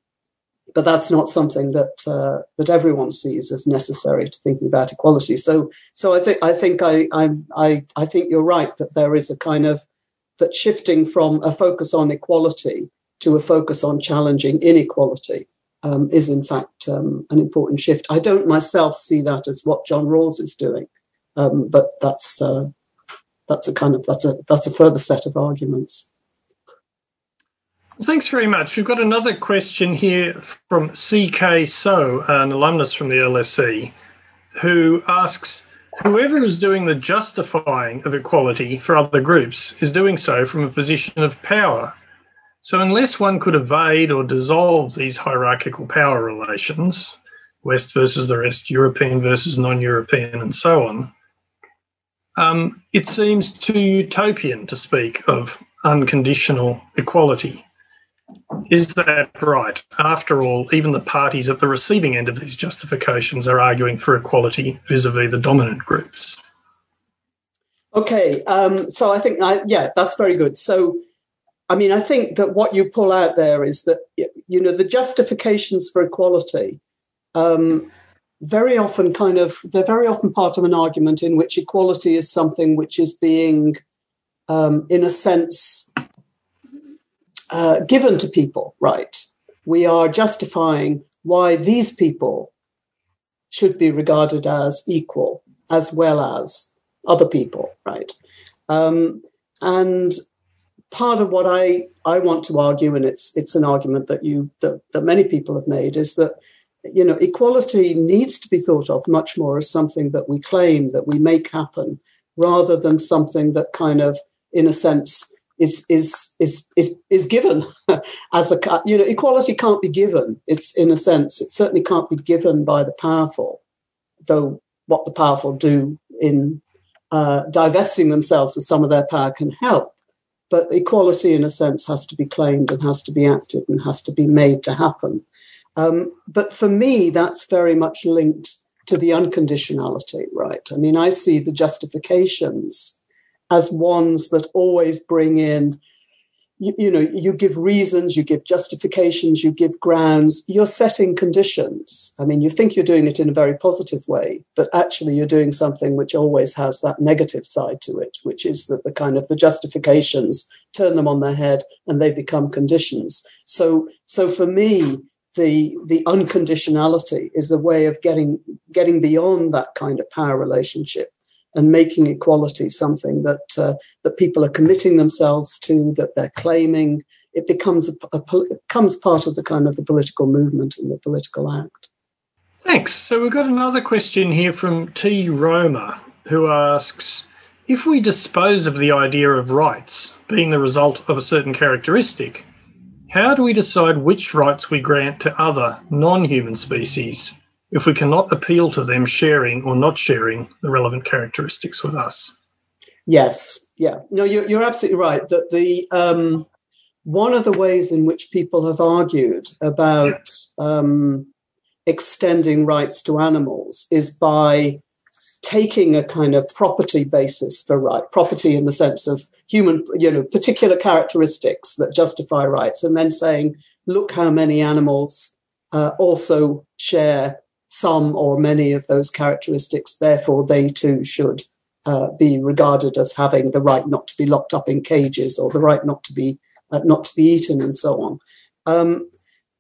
but that's not something that uh, that everyone sees as necessary to thinking about equality. So, so I think I think I, I I think you're right that there is a kind of that shifting from a focus on equality to a focus on challenging inequality um, is in fact um, an important shift. I don't myself see that as what John Rawls is doing, um, but that's uh, that's a kind of that's a that's a further set of arguments. Thanks very much. We've got another question here from CK So, an alumnus from the LSE, who asks Whoever is doing the justifying of equality for other groups is doing so from a position of power. So, unless one could evade or dissolve these hierarchical power relations, West versus the rest, European versus non European, and so on, um, it seems too utopian to speak of unconditional equality. Is that right? After all, even the parties at the receiving end of these justifications are arguing for equality vis a vis the dominant groups. Okay, um, so I think, I, yeah, that's very good. So, I mean, I think that what you pull out there is that, you know, the justifications for equality um, very often kind of, they're very often part of an argument in which equality is something which is being, um, in a sense, uh, given to people, right? We are justifying why these people should be regarded as equal as well as other people, right? Um, and part of what I, I want to argue, and it's it's an argument that you that, that many people have made, is that you know equality needs to be thought of much more as something that we claim that we make happen, rather than something that kind of, in a sense, is is is is is given <laughs> as a you know equality can't be given. It's in a sense it certainly can't be given by the powerful, though what the powerful do in uh, divesting themselves of some of their power can help. But equality, in a sense, has to be claimed and has to be acted and has to be made to happen. Um, but for me, that's very much linked to the unconditionality, right? I mean, I see the justifications as ones that always bring in you, you, know you give reasons you give justifications you give grounds. You're setting conditions. I mean you think you're doing it in a very positive way but actually you're doing something which always has that negative side to it which is that the kind of the justifications turn them on their head and they become conditions. So so for me the the unconditionality is a way of getting getting beyond that kind of power relationship and making equality something that uh, that people are committing themselves to, that they're claiming. It becomes a, a, becomes part of the kind of the political movement and the political act. Thanks. So we've got another question here from T. Roma, who asks If we dispose of the idea of rights being the result of a certain characteristic, how do we decide which rights we grant to other non human species if we cannot appeal to them sharing or not sharing the relevant characteristics with us. Yes, yeah, no, you're, you're absolutely right. That the um, one of the ways in which people have argued about um, extending rights to animals is by taking a kind of property basis for right property in the sense of human you know particular characteristics that justify rights and then saying look how many animals uh, also share some or many of those characteristics. Therefore, they too should uh, be regarded as having the right not to be locked up in cages or the right not to be uh, not to be eaten and so on. Um,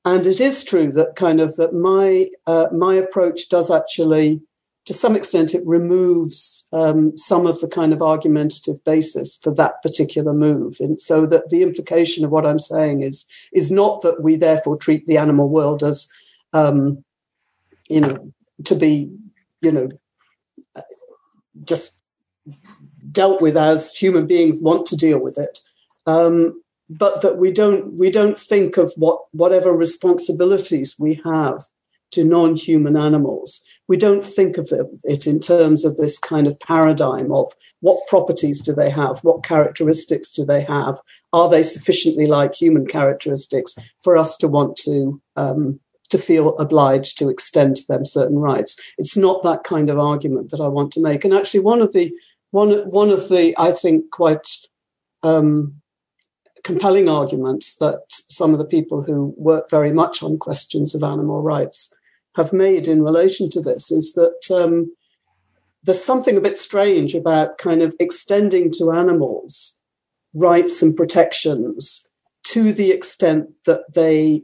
and it is true that kind of that my uh, my approach does actually, to some extent, it removes um, some of the kind of argumentative basis for that particular move, and so that the implication of what I'm saying is is not that we therefore treat the animal world as um, you know, to be, you know, just dealt with as human beings want to deal with it. Um, but that we don't we don't think of what whatever responsibilities we have to non-human animals we don't think of it in terms of this kind of paradigm of what properties do they have what characteristics do they have are they sufficiently like human characteristics for us to want to um, to feel obliged to extend to them certain rights. It's not that kind of argument that i want to make. And actually one of the one one of the i think quite um, compelling arguments that some of the people who work very much on questions of animal rights have made in relation to this is that um, there's something a bit strange about kind of extending to animals rights and protections to the extent that they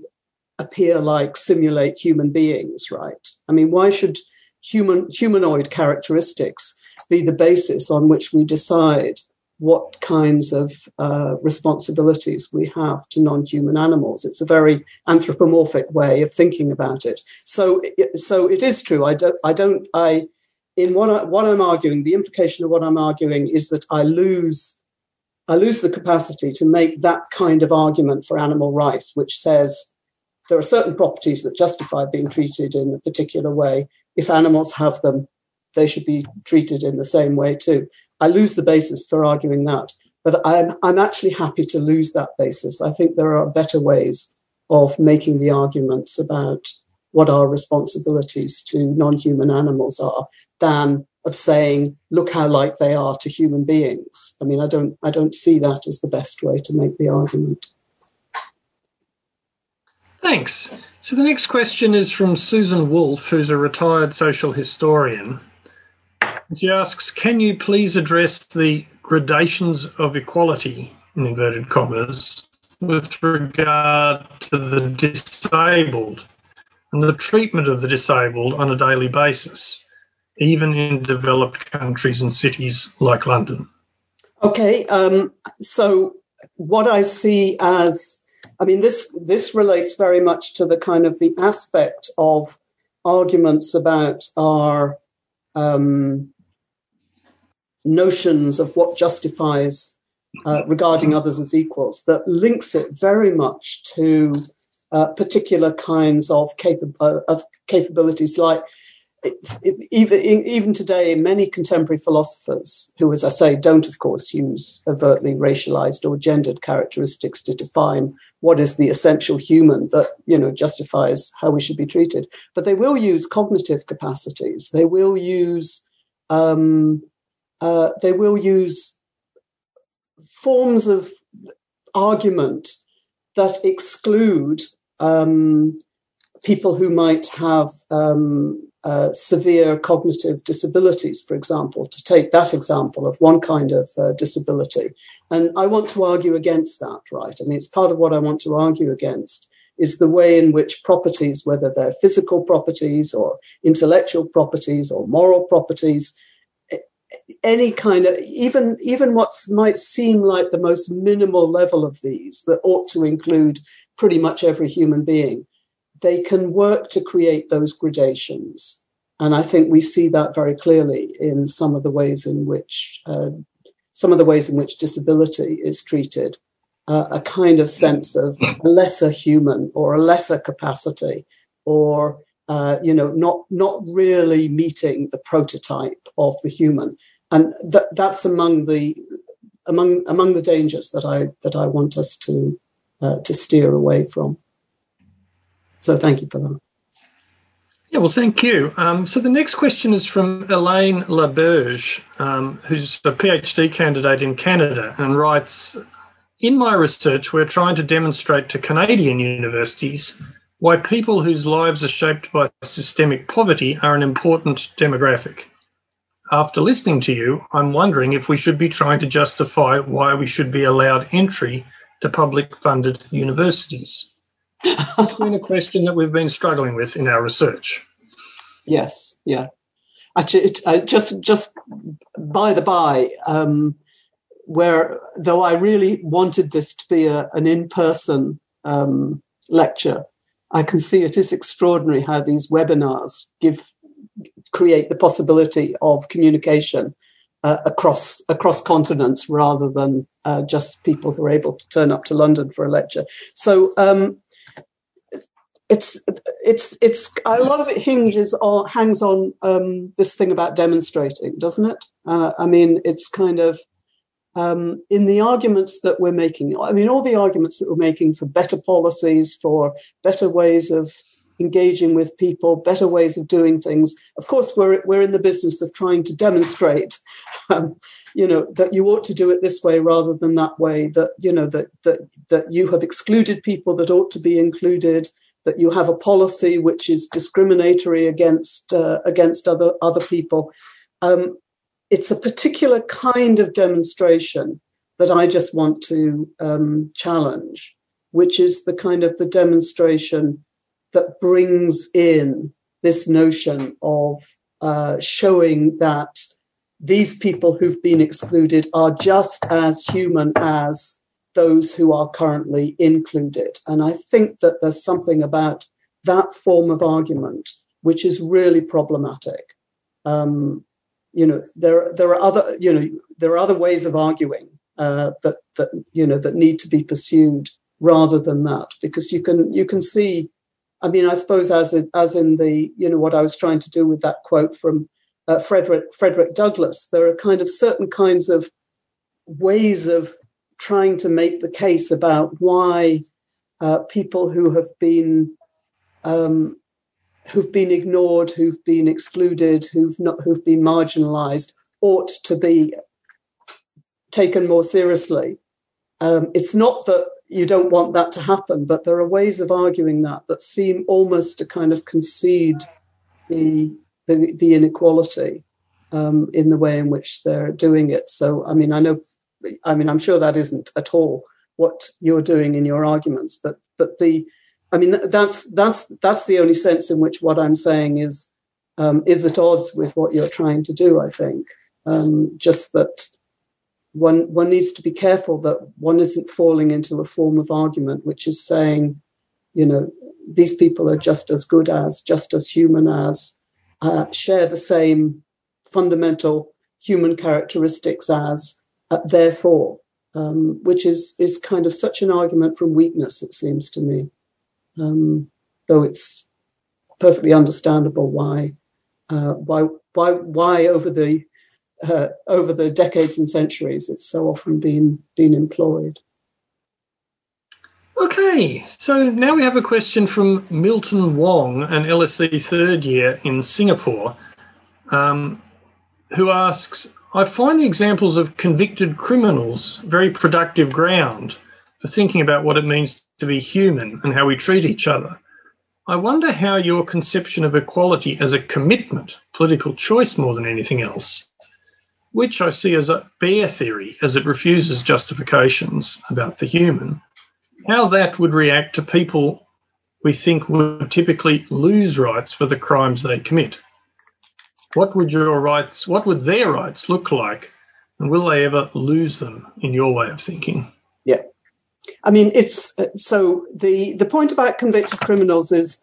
appear like simulate human beings right i mean why should human humanoid characteristics be the basis on which we decide what kinds of uh, responsibilities we have to non-human animals. It's a very anthropomorphic way of thinking about it. So, so it is true. I don't. I don't. I in what I, what I'm arguing. The implication of what I'm arguing is that I lose. I lose the capacity to make that kind of argument for animal rights, which says there are certain properties that justify being treated in a particular way. If animals have them, they should be treated in the same way too. I lose the basis for arguing that, but I'm, I'm actually happy to lose that basis. I think there are better ways of making the arguments about what our responsibilities to non-human animals are than of saying, look how like they are to human beings. I mean, I don't, I don't see that as the best way to make the argument. Thanks. So the next question is from Susan Wolf, who's a retired social historian. She asks, can you please address the gradations of equality, in inverted commas, with regard to the disabled and the treatment of the disabled on a daily basis, even in developed countries and cities like London? Okay, um, so what I see as, I mean, this this relates very much to the kind of the aspect of arguments about our um, notions of what justifies uh, regarding others as equals that links it very much to uh, particular kinds of, capa- uh, of capabilities like even even today, many contemporary philosophers, who, as I say, don't of course use overtly racialized or gendered characteristics to define what is the essential human that you know justifies how we should be treated, but they will use cognitive capacities. They will use um, uh, they will use forms of argument that exclude um, people who might have um, uh, severe cognitive disabilities, for example, to take that example of one kind of uh, disability. And I want to argue against that, right? I mean, it's part of what I want to argue against is the way in which properties, whether they're physical properties or intellectual properties or moral properties, any kind of even even what might seem like the most minimal level of these that ought to include pretty much every human being they can work to create those gradations. And i think we see that very clearly in some of the ways in which uh, some of the ways in which disability is treated. Uh, a kind of sense of a lesser human or a lesser capacity or uh, you know, not not really meeting the prototype of the human, and that that's among the among among the dangers that I that I want us to uh, to steer away from. So thank you for that. Yeah, well, thank you. Um, so the next question is from Elaine Laberge, um, who's a PhD candidate in Canada, and writes, "In my research, we're trying to demonstrate to Canadian universities why people whose lives are shaped by systemic poverty are an important demographic. After listening to you, I'm wondering if we should be trying to justify why we should be allowed entry to public funded universities. It's been a question that we've been struggling with in our research. Yes, yeah. Actually, uh, just just by the by, um, where though I really wanted this to be a, an in person um, lecture, I can see it is extraordinary how these webinars give create the possibility of communication uh, across across continents rather than uh, just people who are able to turn up to London for a lecture. So um, it's it's it's a lot of it hinges on hangs on um, this thing about demonstrating, doesn't it? Uh, I mean, it's kind of um, in the arguments that we're making. I mean, all the arguments that we're making for better policies, for better ways of engaging with people, better ways of doing things. Of course, we're we're in the business of trying to demonstrate, <laughs> um, you know, that you ought to do it this way rather than that way. That you know that that that you have excluded people that ought to be included. That you have a policy which is discriminatory against uh, against other other people. Um, it's a particular kind of demonstration that I just want to um, challenge, which is the kind of the demonstration that brings in this notion of uh, showing that these people who've been excluded are just as human as those who are currently included. And I think that there's something about that form of argument which is really problematic. Um, you know, there there are other you know there are other ways of arguing uh, that that you know that need to be pursued rather than that because you can you can see I mean, I suppose as in, as in the you know what I was trying to do with that quote from uh, Frederick Frederick Douglass, there are kind of certain kinds of ways of trying to make the case about why uh, people who have been um, who've been ignored, who've been excluded, who've not who've been marginalised, ought to be taken more seriously. Um, it's not that you don't want that to happen. But there are ways of arguing that that seem almost to kind of concede the the, the inequality um, in the way in which they're doing it. So, I mean, I know, I mean, I'm sure that isn't at all what you're doing in your arguments, but but the, I mean, that's that's that's the only sense in which what I'm saying is um, is at odds with what you're trying to do. I think um, just that one one needs to be careful that one isn't falling into a form of argument which is saying, you know, these people are just as good as, just as human as, uh, share the same fundamental human characteristics as, uh, therefore, um, which is is kind of such an argument from weakness, it seems to me. Um, though it's perfectly understandable why uh, why why why over the uh, over the decades and centuries, it's so often been been employed. Okay, so now we have a question from Milton Wong, an LSE third year in Singapore, um, who asks I find the examples of convicted criminals very productive ground for thinking about what it means to be human and how we treat each other. I wonder how your conception of equality as a commitment, political choice more than anything else, which I see as a bare theory, as it refuses justifications about the human, how that would react to people we think would typically lose rights for the crimes they commit. What would your rights, what would their rights look like? And will they ever lose them in your way of thinking? Yeah. I mean, it's so the, the point about convicted criminals is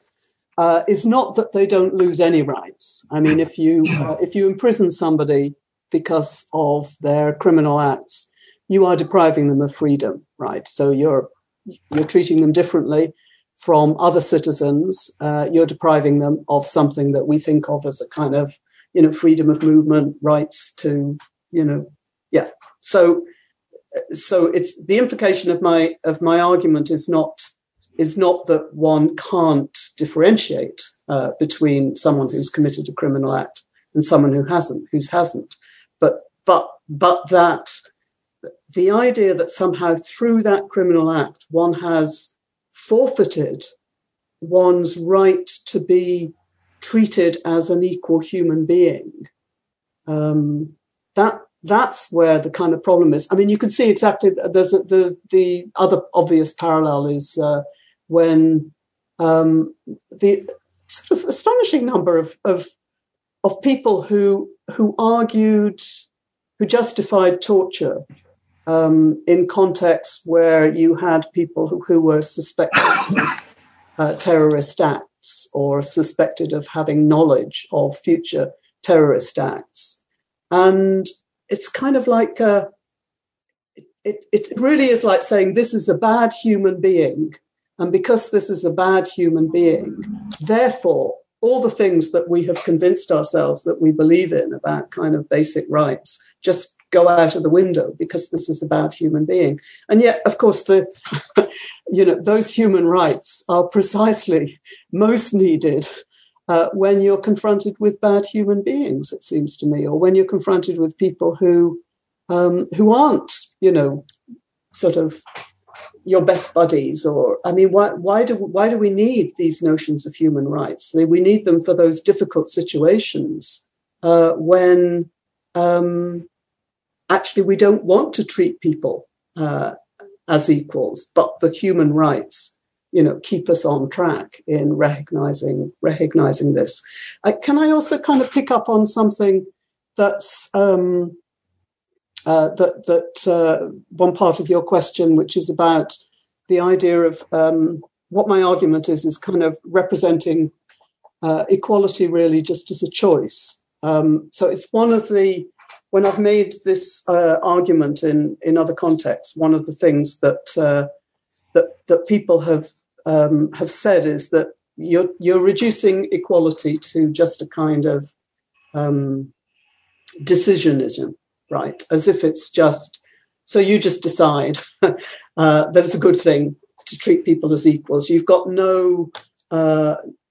uh, is not that they don't lose any rights. I mean, if you uh, if you imprison somebody because of their criminal acts, you are depriving them of freedom, right? So you're you're treating them differently from other citizens. Uh, you're depriving them of something that we think of as a kind of you know freedom of movement, rights to you know yeah. So so it's the implication of my of my argument is not is not that one can't differentiate uh, between someone who's committed a criminal act and someone who hasn't, who's hasn't but but but that the idea that somehow through that criminal act one has forfeited one's right to be treated as an equal human being um, that that's where the kind of problem is. I mean, you can see exactly. There's a, the the other obvious parallel is uh, when um, the sort of astonishing number of, of of people who who argued, who justified torture um, in contexts where you had people who, who were suspected of, uh, terrorist acts or suspected of having knowledge of future terrorist acts. And it's kind of like uh, a, it, it really is like saying this is a bad human being. And because this is a bad human being, therefore, all the things that we have convinced ourselves that we believe in about kind of basic rights just go out of the window because this is about human being. And yet, of course, the <laughs> you know those human rights are precisely most needed uh, when you're confronted with bad human beings. It seems to me, or when you're confronted with people who um, who aren't, you know, sort of your best buddies or i mean why, why do why do we need these notions of human rights we need them for those difficult situations uh, when um, actually we don't want to treat people uh, as equals but the human rights you know keep us on track in recognizing recognizing this uh, can i also kind of pick up on something that's um, uh, that that uh, one part of your question, which is about the idea of um, what my argument is, is kind of representing uh, equality really just as a choice. Um, so it's one of the when I've made this uh, argument in in other contexts, one of the things that uh, that that people have um, have said is that you're you're reducing equality to just a kind of um, decisionism right? As if it's just so you just decide <laughs> uh, that it's a good thing to treat people as equals. You've got no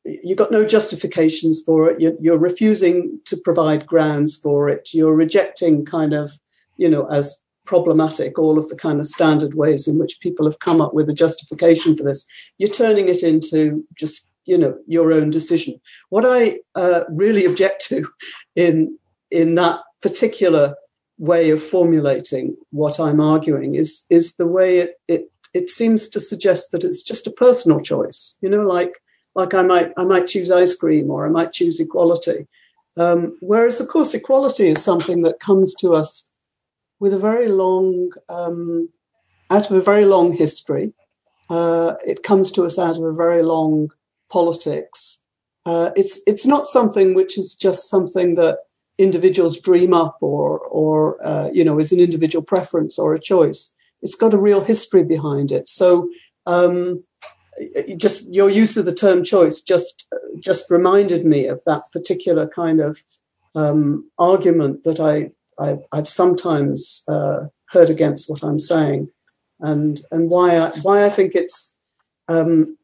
you've got no justifications for it. You're, you're, refusing to provide grounds for it. You're rejecting kind of you know as problematic all of the kind of standard ways in which people have come up with a justification for this. You're turning it into just you know your own decision. What I uh, really object to in in that particular way of formulating what I'm arguing is is the way it it it seems to suggest that it's just a personal choice. You know, like like I might I might choose ice cream or I might choose equality. Um, whereas, of course, equality is something that comes to us with a very long, um, out of a very long history. Uh, it comes to us out of a very long politics. Uh, it's it's not something which is just something that individuals dream up or or uh, you know is an individual preference or a choice it's got a real history behind it so um, just your use of the term choice just just reminded me of that particular kind of um, argument that I, I have sometimes uh, heard against what I'm saying, and and why I, why I think it's um,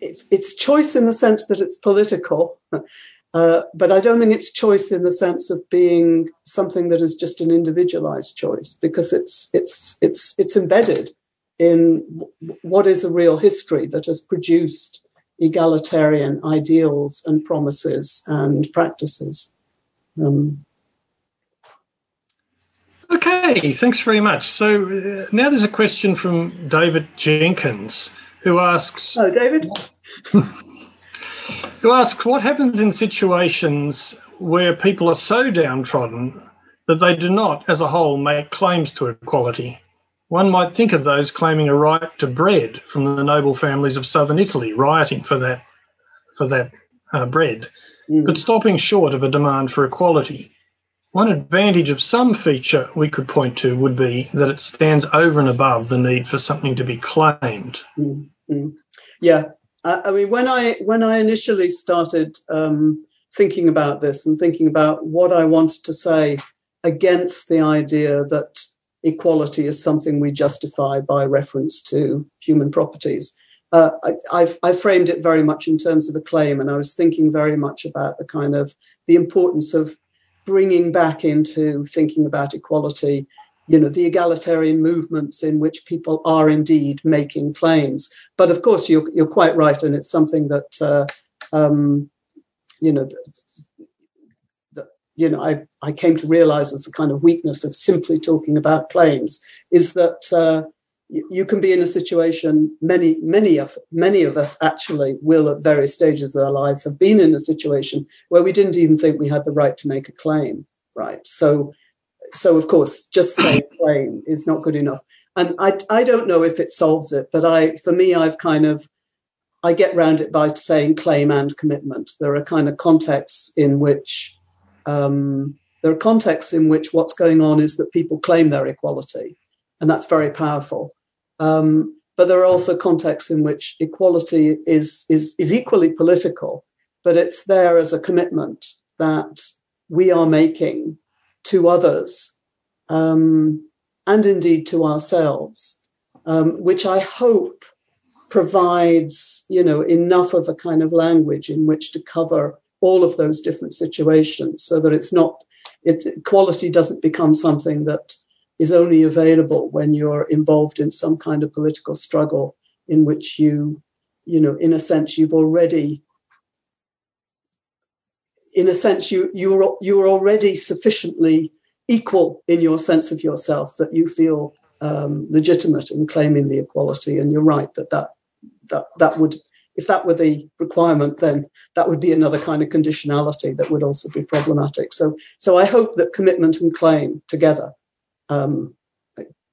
it, it's choice in the sense that it's political, <laughs> uh, but I don't think it's choice in the sense of being something that is just an individualized choice because it's it's it's it's embedded in w- what is a real history that has produced egalitarian ideals and promises and practices. Um, okay, thanks very much. So uh, now there's a question from David Jenkins who asks. Oh, David. <laughs> who asks what happens in situations where people are so downtrodden that they do not, as a whole, make claims to equality. One might think of those claiming a right to bread from the noble families of southern Italy, rioting for that for that uh, bread, mm. but stopping short of a demand for equality. One advantage of some feature we could point to would be that it stands over and above the need for something to be claimed. Mm. Yeah, I mean, when I when I initially started um, thinking about this and thinking about what I wanted to say against the idea that equality is something we justify by reference to human properties, uh, I, I, framed it very much in terms of a claim, and I was thinking very much about the kind of the importance of bringing back into thinking about equality you know the egalitarian movements in which people are indeed making claims. But of course, you're you're quite right, and it's something that uh, um, you know you know I I came to realize as a kind of weakness of simply talking about claims is that. Uh, you can be in a situation many many of many of us actually will at various stages of our lives have been in a situation where we didn't even think we had the right to make a claim right so so of course just saying <clears throat> claim is not good enough and I, I don't know if it solves it but i for me i've kind of I get round it by saying claim and commitment. There are kind of contexts in which um, there are contexts in which what's going on is that people claim their equality, and that's very powerful. Um, but there are also contexts in which equality is, is, is equally political, but it's there as a commitment that we are making to others um, and indeed to ourselves, um, which I hope provides, you know, enough of a kind of language in which to cover all of those different situations so that it's not, it, equality doesn't become something that is only available when you're involved in some kind of political struggle in which you, you know, in a sense, you've already, in a sense, you you're you're already sufficiently equal in your sense of yourself that you feel um, legitimate in claiming the equality. And you're right that that that that would if that were the requirement, then that would be another kind of conditionality that would also be problematic. So, so I hope that commitment and claim together um,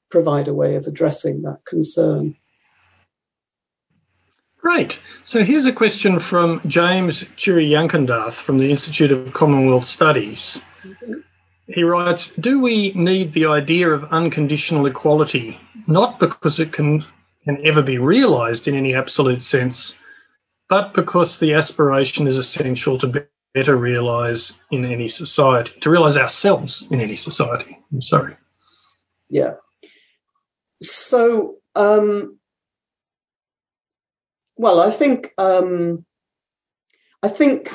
provide a way of addressing that concern. Great. So here's a question from James Chiriyankandath from the Institute of Commonwealth Studies. He writes Do we need the idea of unconditional equality, not because it can, can ever be realised in any absolute sense, but because the aspiration is essential to better realise in any society, to realise ourselves in any society? I'm sorry. Yeah. So, um, well, I think um, I think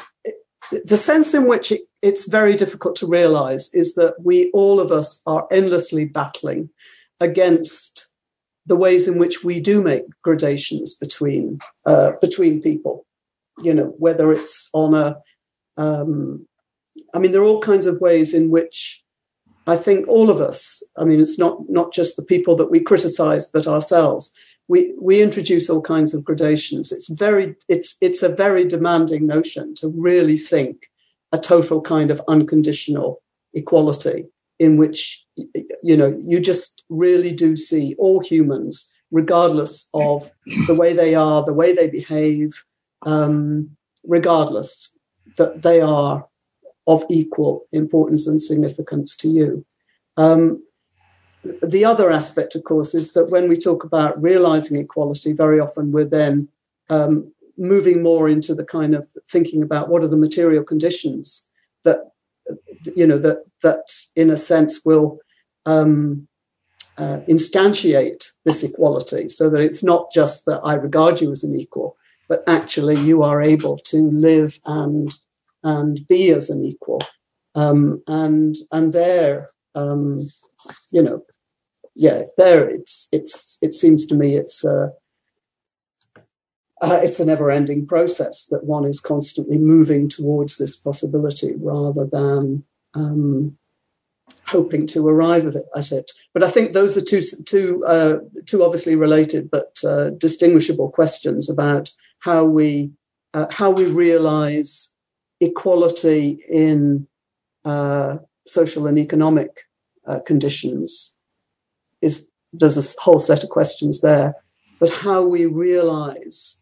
the sense in which it, it's very difficult to realize is that we all of us are endlessly battling against the ways in which we do make gradations between uh, between people. You know, whether it's on a, um, I mean, there are all kinds of ways in which I think all of us, I mean, it's not, not just the people that we criticize, but ourselves, we, we introduce all kinds of gradations. It's very, it's, it's a very demanding notion to really think a total kind of unconditional equality in which, you know, you just really do see all humans, regardless of the way they are, the way they behave, um, regardless that they are of equal importance and significance to you. Um, the other aspect, of course, is that when we talk about realizing equality, very often we're then um, moving more into the kind of thinking about what are the material conditions that you know that that in a sense will um, uh, instantiate this equality, so that it's not just that I regard you as an equal, but actually you are able to live and and be as an equal. Um, and and there, um, you know, yeah, there it's it's it seems to me it's a uh, it's a never-ending process that one is constantly moving towards this possibility rather than um, hoping to arrive at it. But I think those are two two uh, two obviously related but uh, distinguishable questions about how we uh, how we realize equality in uh, social and economic uh, conditions is there's a whole set of questions there, but how we realize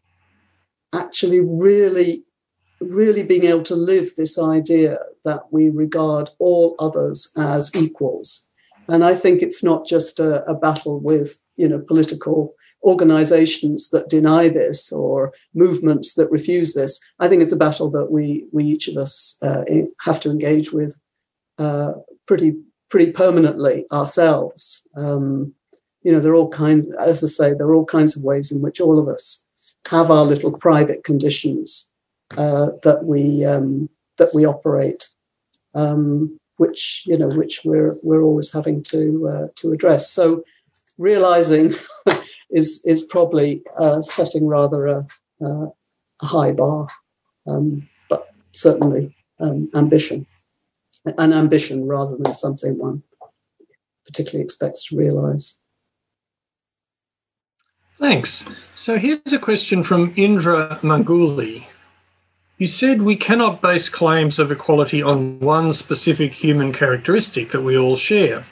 actually really, really being able to live this idea that we regard all others as equals. And I think it's not just a, a battle with, you know, political organizations that deny this or movements that refuse this. I think it's a battle that we we each of us uh, have to engage with uh, pretty pretty permanently ourselves. Um, you know, there are all kinds, as I say, there are all kinds of ways in which all of us have our little private conditions uh, that we um, that we operate, um, which you know, which we're we're always having to uh, to address. So, realizing <laughs> is is probably uh, setting rather a, a high bar, um, but certainly um, ambition, an ambition rather than something one particularly expects to realise. Thanks. So here's a question from Indra Manguli. You said we cannot base claims of equality on one specific human characteristic that we all share.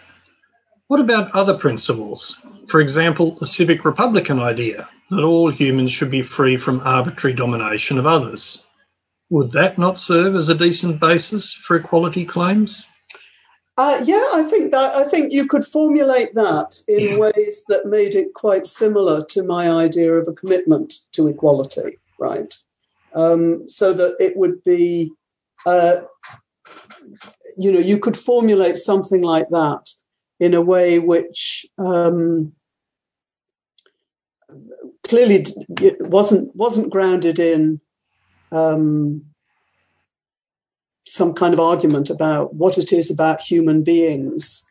What about other principles? for example, the civic republican idea that all humans should be free from arbitrary domination of others. Would that not serve as a decent basis for equality claims? Uh, yeah, I think that I think you could formulate that in ways that made it quite similar to my idea of a commitment to equality, right? Um, so that it would be, uh, you know, you could formulate something like that in a way which um, clearly wasn't wasn't grounded in um, some kind of argument about what it is about human beings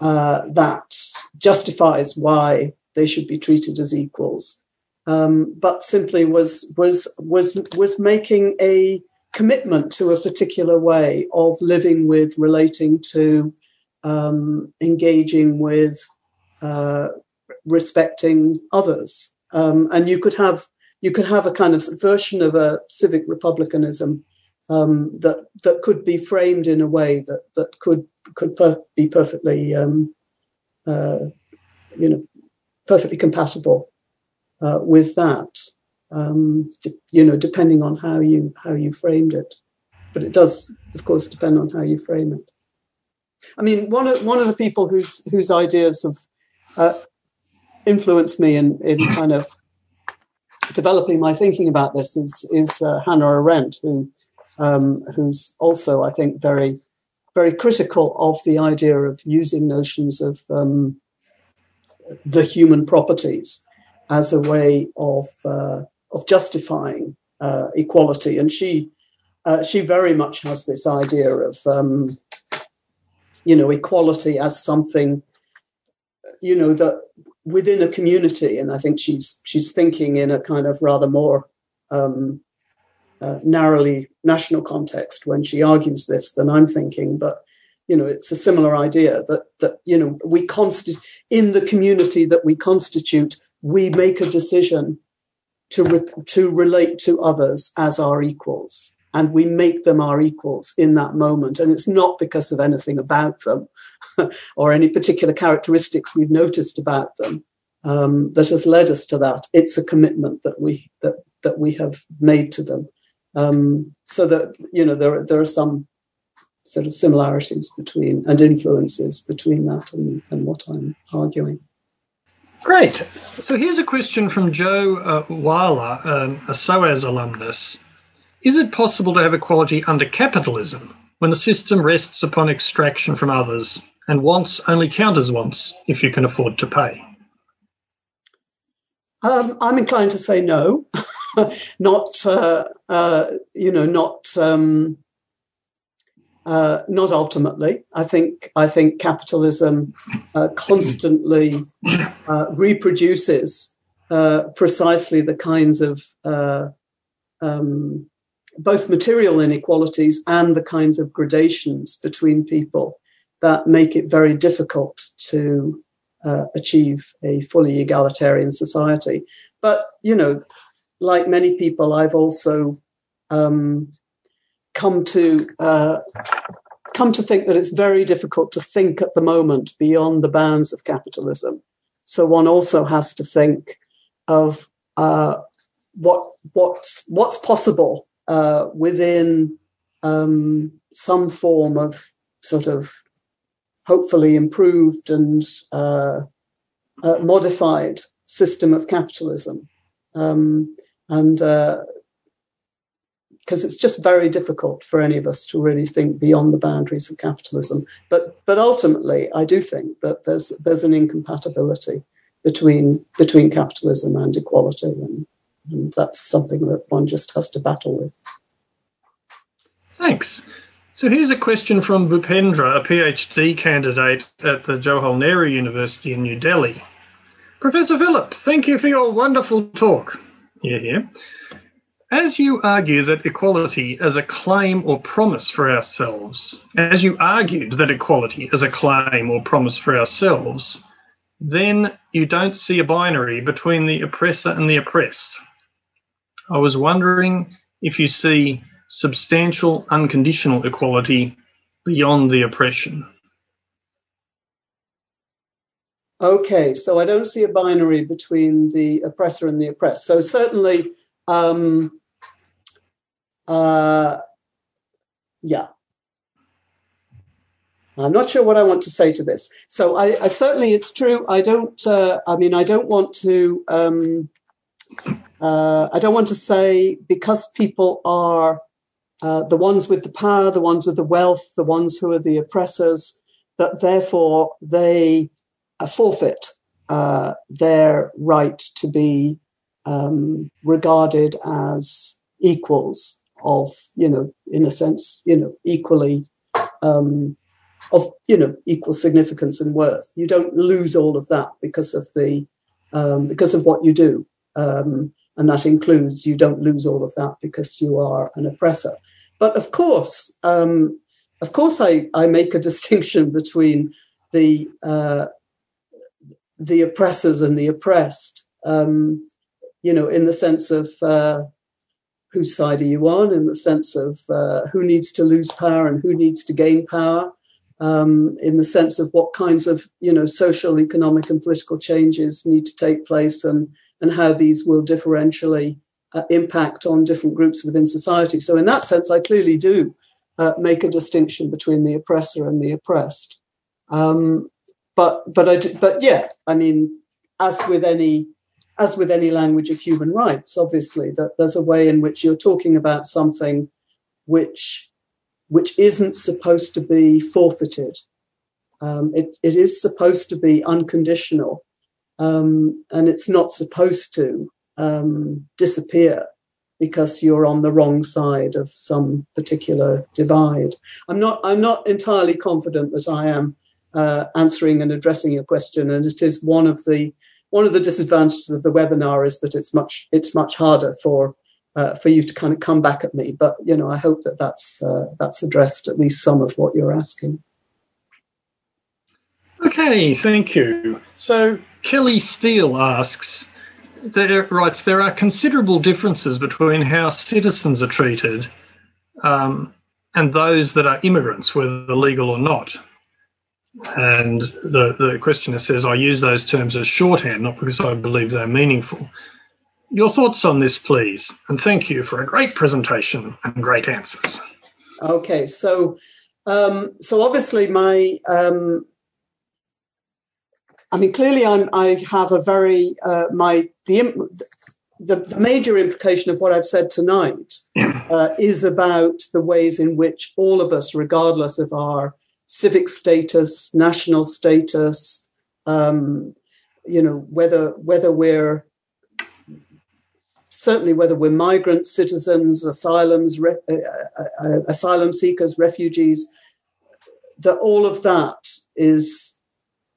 uh, that justifies why they should be treated as equals, um, but simply was was was was making a commitment to a particular way of living with, relating to, um, engaging with, uh, respecting others. Um, and you could have you could have a kind of version of a civic republicanism um, that that could be framed in a way that that could could per- be perfectly um, uh, you know perfectly compatible uh, with that. Um, de- you know, depending on how you how you framed it, but it does, of course, depend on how you frame it. I mean, one of one of the people whose whose ideas have uh, influenced me in in kind of developing my thinking about this is is uh, Hannah Arendt, who um, who's also, I think, very, very critical of the idea of using notions of um, the human properties as a way of uh, of justifying uh, equality, and she uh, she very much has this idea of um, you know equality as something you know that within a community, and I think she's she's thinking in a kind of rather more um, uh, narrowly national context when she argues this than I'm thinking, but you know it's a similar idea that that you know we constitute in the community that we constitute we make a decision to re- to relate to others as our equals and we make them our equals in that moment and it's not because of anything about them <laughs> or any particular characteristics we've noticed about them um, that has led us to that. It's a commitment that we that that we have made to them um, so that you know there there are some sort of similarities between and influences between that and, and what I'm arguing. Great. So here's a question from Joe uh, Wala, um, a SOAS alumnus. Is it possible to have equality under capitalism when the system rests upon extraction from others and wants only count as wants if you can afford to pay? Um, I'm inclined to say no. <laughs> <laughs> not uh, uh, you know not um, uh, not ultimately. I think I think capitalism uh, constantly uh, reproduces uh, precisely the kinds of um, both material inequalities and the kinds of gradations between people that make it very difficult to achieve a fully egalitarian society. But you know, like many people, I've also um, come to uh, come to think that it's very difficult to think at the moment beyond the bounds of capitalism. So one also has to think of uh, what what's what's possible uh, within um, some form of sort of hopefully improved and uh, uh, modified system of capitalism. Um, and because uh, it's just very difficult for any of us to really think beyond the boundaries of capitalism. But but ultimately, I do think that there's there's an incompatibility between between capitalism and equality, and, and that's something that one just has to battle with. Thanks. So here's a question from Bhupendra, a PhD candidate at the Jawaharlal Nehru University in New Delhi. Professor Philip, thank you for your wonderful talk. Yeah, yeah. As you argue that equality is a claim or promise for ourselves, as you argued that equality is a claim or promise for ourselves, then you don't see a binary between the oppressor and the oppressed. I was wondering if you see substantial unconditional equality beyond the oppression. Okay, so I don't see a binary between the oppressor and the oppressed. So certainly, um, uh, yeah. I'm not sure what I want to say to this. So I, I certainly, it's true. I don't. Uh, I mean, I don't want to. Um, uh, I don't want to say because people are uh, the ones with the power, the ones with the wealth, the ones who are the oppressors, that therefore they forfeit uh, their right to be um, regarded as equals of, you know, in a sense, you know, equally um, of, you know, equal significance and worth. You don't lose all of that because of the um, because of what you do. Um, and that includes you don't lose all of that because you are an oppressor. But of course, um, of course, I, I make a <laughs> distinction between the uh, the oppressors and the oppressed. Um, you know, in the sense of uh, whose side are you on? In the sense of uh, who needs to lose power and who needs to gain power. Um, in the sense of what kinds of you know social, economic, and political changes need to take place, and and how these will differentially uh, impact on different groups within society. So, in that sense, I clearly do uh, make a distinction between the oppressor and the oppressed. Um, but, but, I, but yeah, I mean, as with any, as with any language of human rights, obviously, that there's a way in which you're talking about something which, which isn't supposed to be forfeited. Um, it, it is supposed to be unconditional, um, and it's not supposed to um, disappear because you're on the wrong side of some particular divide. I'm not. I'm not entirely confident that I am uh, answering and addressing your question, and it is one of the one of the disadvantages of the webinar is that it's much it's much harder for uh, for you to kind of come back at me. But you know, I hope that that's uh, that's addressed at least some of what you're asking. Okay, thank you. So Kelly Steele asks, there, writes there are considerable differences between how citizens are treated um, and those that are immigrants, whether legal or not. And the, the questioner says, I use those terms as shorthand, not because I believe they're meaningful. Your thoughts on this, please, and thank you for a great presentation and great answers. Okay, so um, so obviously my um, I mean, clearly, I'm, I have a very uh, my the, the, the major implication of what I've said tonight uh, is about the ways in which all of us, regardless of our civic status, national status, um, you know, whether whether we're certainly whether we're migrants, citizens, asylums, re, uh, uh, uh asylum seekers, refugees, that all of that is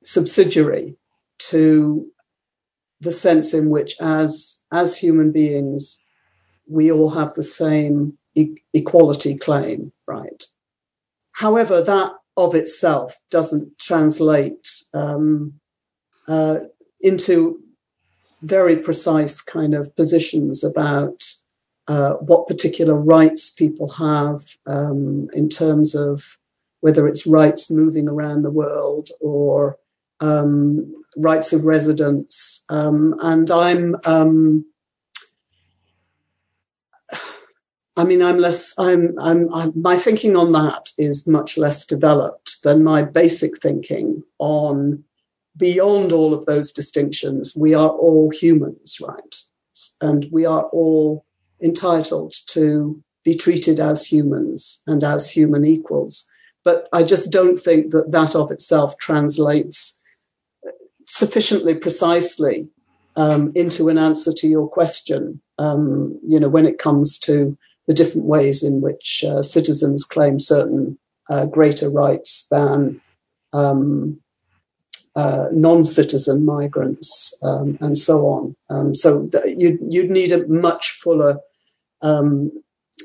subsidiary to the sense in which, as as human beings, we all have the same e- equality claim, right? However, that of itself doesn't translate um, uh, into very precise kind of positions about uh, what particular rights people have um, in terms of whether it's rights moving around the world or um, rights of residence, um, and I'm. Um, I mean, I'm less. I'm, I'm, I'm. My thinking on that is much less developed than my basic thinking on beyond all of those distinctions. We are all humans, right? And we are all entitled to be treated as humans and as human equals. But I just don't think that that of itself translates sufficiently precisely um, into an answer to your question. Um, you know, when it comes to the different ways in which uh, citizens claim certain uh, greater rights than um, uh, non-citizen migrants um, and so on. Um, so th- you'd, you'd need a much fuller um,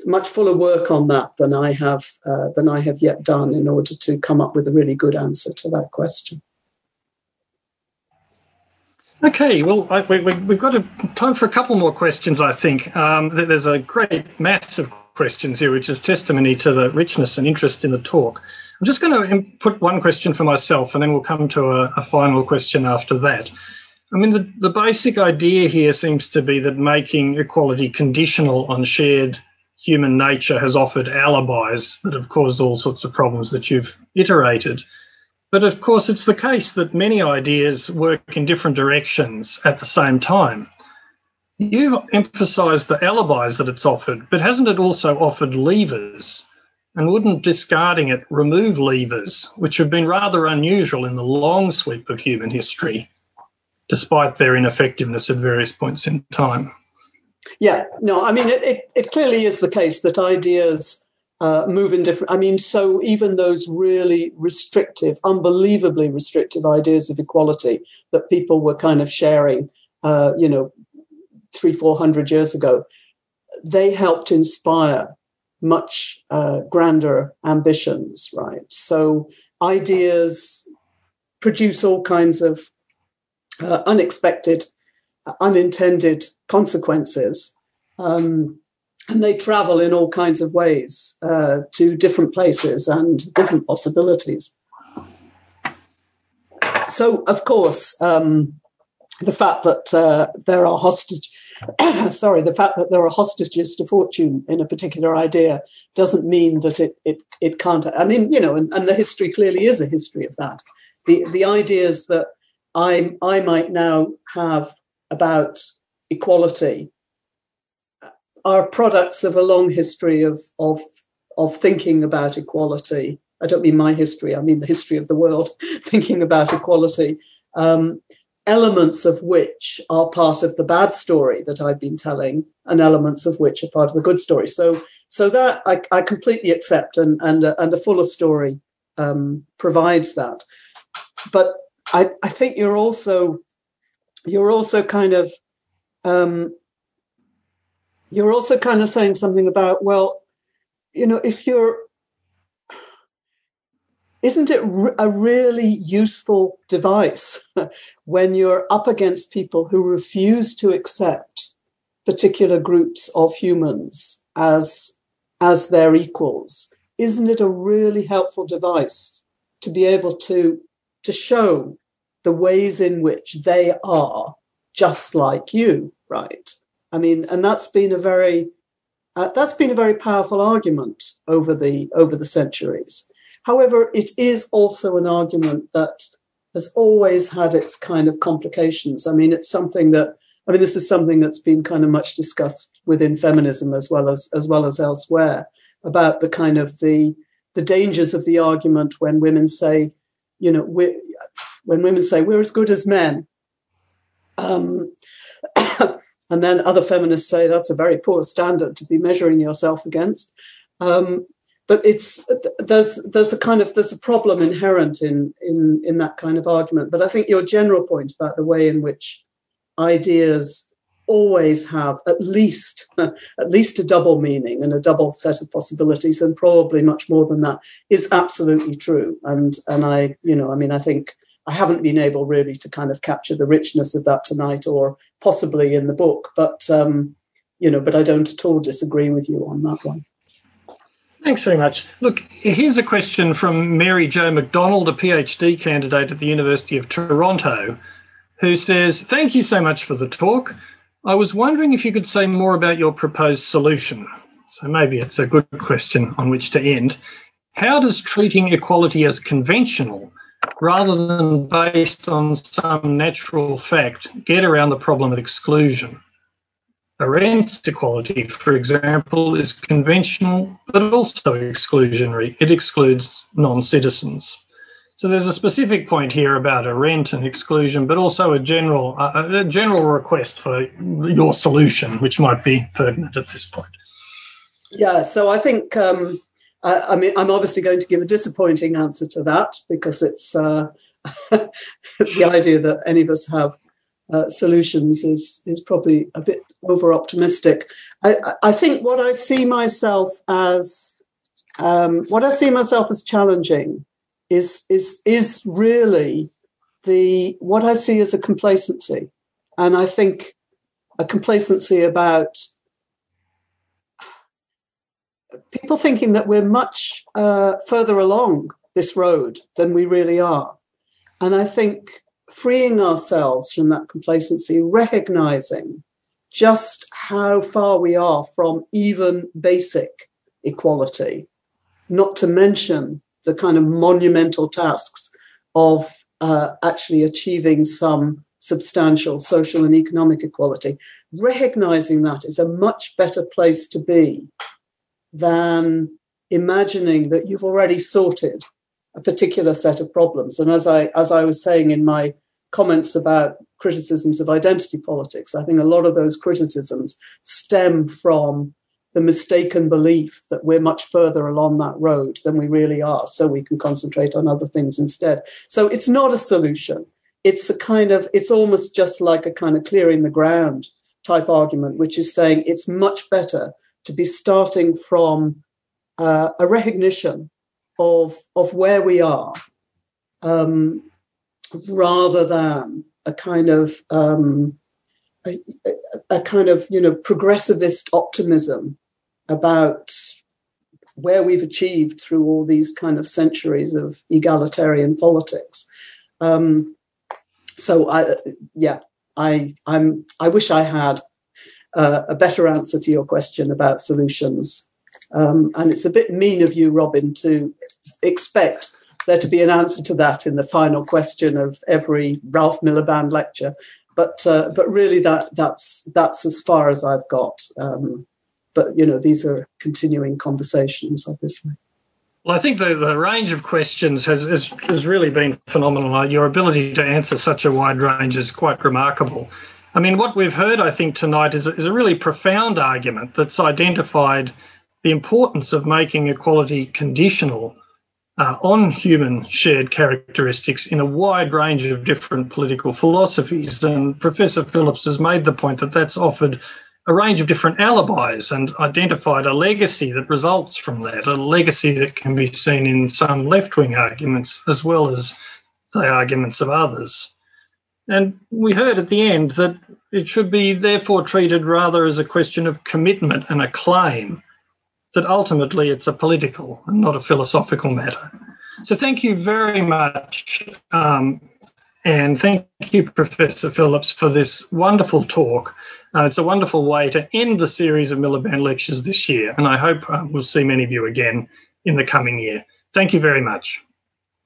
much fuller work on that than I have uh, than I have yet done in order to come up with a really good answer to that question. Okay, well, I, we, have got a, time for a couple more questions, I think. Um, there's a great mass of questions here, which is testimony to the richness and interest in the talk. I'm just going to put one question for myself, and then we'll come to a, a final question after that. I mean, the, the basic idea here seems to be that making equality conditional on shared human nature has offered alibis that have caused all sorts of problems that you've iterated. But of course, it's the case that many ideas work in different directions at the same time. You've emphasised the alibis that it's offered, but hasn't it also offered levers? And wouldn't discarding it remove levers, which have been rather unusual in the long sweep of human history, despite their ineffectiveness at various points in time? Yeah, no, I mean, it, it, it clearly is the case that ideas uh, move in different. I mean, so even those really restrictive, unbelievably restrictive ideas of equality that people were kind of sharing, uh, you know, three, four hundred years ago, they helped inspire much uh, grander ambitions, right? So ideas produce all kinds of uh, unexpected, uh, unintended consequences. Um, and they travel in all kinds of ways uh, to different places and different possibilities. So, of course, um, the fact that uh, there are hostage, <coughs> sorry, the fact that there are hostages to fortune in a particular idea doesn't mean that it it it can't. I mean, you know, and, and the history clearly is a history of that. The the ideas that I I might now have about equality are products of a long history of of of thinking about equality. I don't mean my history; I mean the history of the world <laughs> thinking about equality. Um, elements of which are part of the bad story that I've been telling, and elements of which are part of the good story. So, so that I, I completely accept, and and a, and a fuller story um, provides that. But I, I think you're also you're also kind of um, you're also kind of saying something about well you know if you're isn't it a really useful device <laughs> when you're up against people who refuse to accept particular groups of humans as as their equals? Isn't it a really helpful device to be able to to show the ways in which they are just like you right I mean, and that's been a very uh, that's been a very powerful argument over the over the centuries. However, it is also an argument that has always had its kind of complications. I mean, it's something that I mean, this is something that's been kind of much discussed within feminism as well as as well as elsewhere about the kind of the the dangers of the argument when women say, you know, when women say we're as good as men. Um, And then other feminists say that's a very poor standard to be measuring yourself against. Um, but it's there's there's a kind of there's a problem inherent in in in that kind of argument. But I think your general point about the way in which ideas always have at least <laughs> at least a double meaning and a double set of possibilities and probably much more than that is absolutely true and and i you know i mean i think I haven't been able really to kind of capture the richness of that tonight, or possibly in the book. But um, you know, but I don't at all disagree with you on that one. Thanks very much. Look, here's a question from Mary Jo McDonald, a PhD candidate at the University of Toronto, who says, Thank you so much for the talk. I was wondering if you could say more about your proposed solution. So maybe it's a good question on which to end. How does treating equality as conventional rather than based on some natural fact, get around the problem of exclusion. Arendt's equality, for example, is conventional but also exclusionary. It excludes non citizens. So there's a specific point here about Arendt and exclusion, but also a general a general request for your solution, which might be pertinent at this point. Yeah, so I think um, I, I, mean, I'm obviously going to give a disappointing answer to that because it's uh, <laughs> the idea that any of us have uh, solutions is is probably a bit over optimistic. I, I, think what I see myself as um, what I see myself as challenging is is is really the what I see as a complacency, and I think a complacency about people thinking that we're much uh, further along this road than we really are. And I think freeing ourselves from that complacency, recognizing just how far we are from even basic equality, not to mention the kind of monumental tasks of uh, actually achieving some substantial social and economic equality. Recognizing that is a much better place to be than imagining that you've already sorted a particular set of problems. And as I as I was saying in my comments about criticisms of identity politics, I think a lot of those criticisms stem from the mistaken belief that we're much further along that road than we really are, so we can concentrate on other things instead. So it's not a solution. It's a kind of, it's almost just like a kind of clearing the ground type argument, which is saying it's much better to be starting from uh, a recognition of of where we are, um, rather than a kind of um, a, a kind of you know progressivist optimism about where we've achieved through all these kind of centuries of egalitarian politics. Um, so I, yeah, I, I'm, I wish I had uh, a better answer to your question about solutions. Um, and it's a bit mean of you, Robin, to expect there to be an answer to that in the final question of every Ralph Miliband lecture. But uh, but really, that that's that's as far as I've got. Um, but you know, these are continuing conversations, obviously. Well, I think the, the range of questions has, has, has really been phenomenal. Your ability to answer such a wide range is quite remarkable. I mean, what we've heard, I think, tonight is, is a really profound argument that's identified the importance of making equality conditional uh, on human shared characteristics in a wide range of different political philosophies. And Professor Phillips has made the point that that's offered a range of different alibis and identified a legacy that results from that, a legacy that can be seen in some left wing arguments as well as the arguments of others. And we heard at the end that it should be therefore treated rather as a question of commitment and a claim, that ultimately it's a political and not a philosophical matter. So thank you very much. Um, and thank you, Professor Phillips, for this wonderful talk. Uh, it's a wonderful way to end the series of Miliband lectures this year, and I hope uh, we'll see many of you again in the coming year. Thank you very much.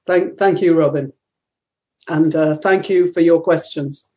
Thank, thank you, Robin. And uh, thank you for your questions.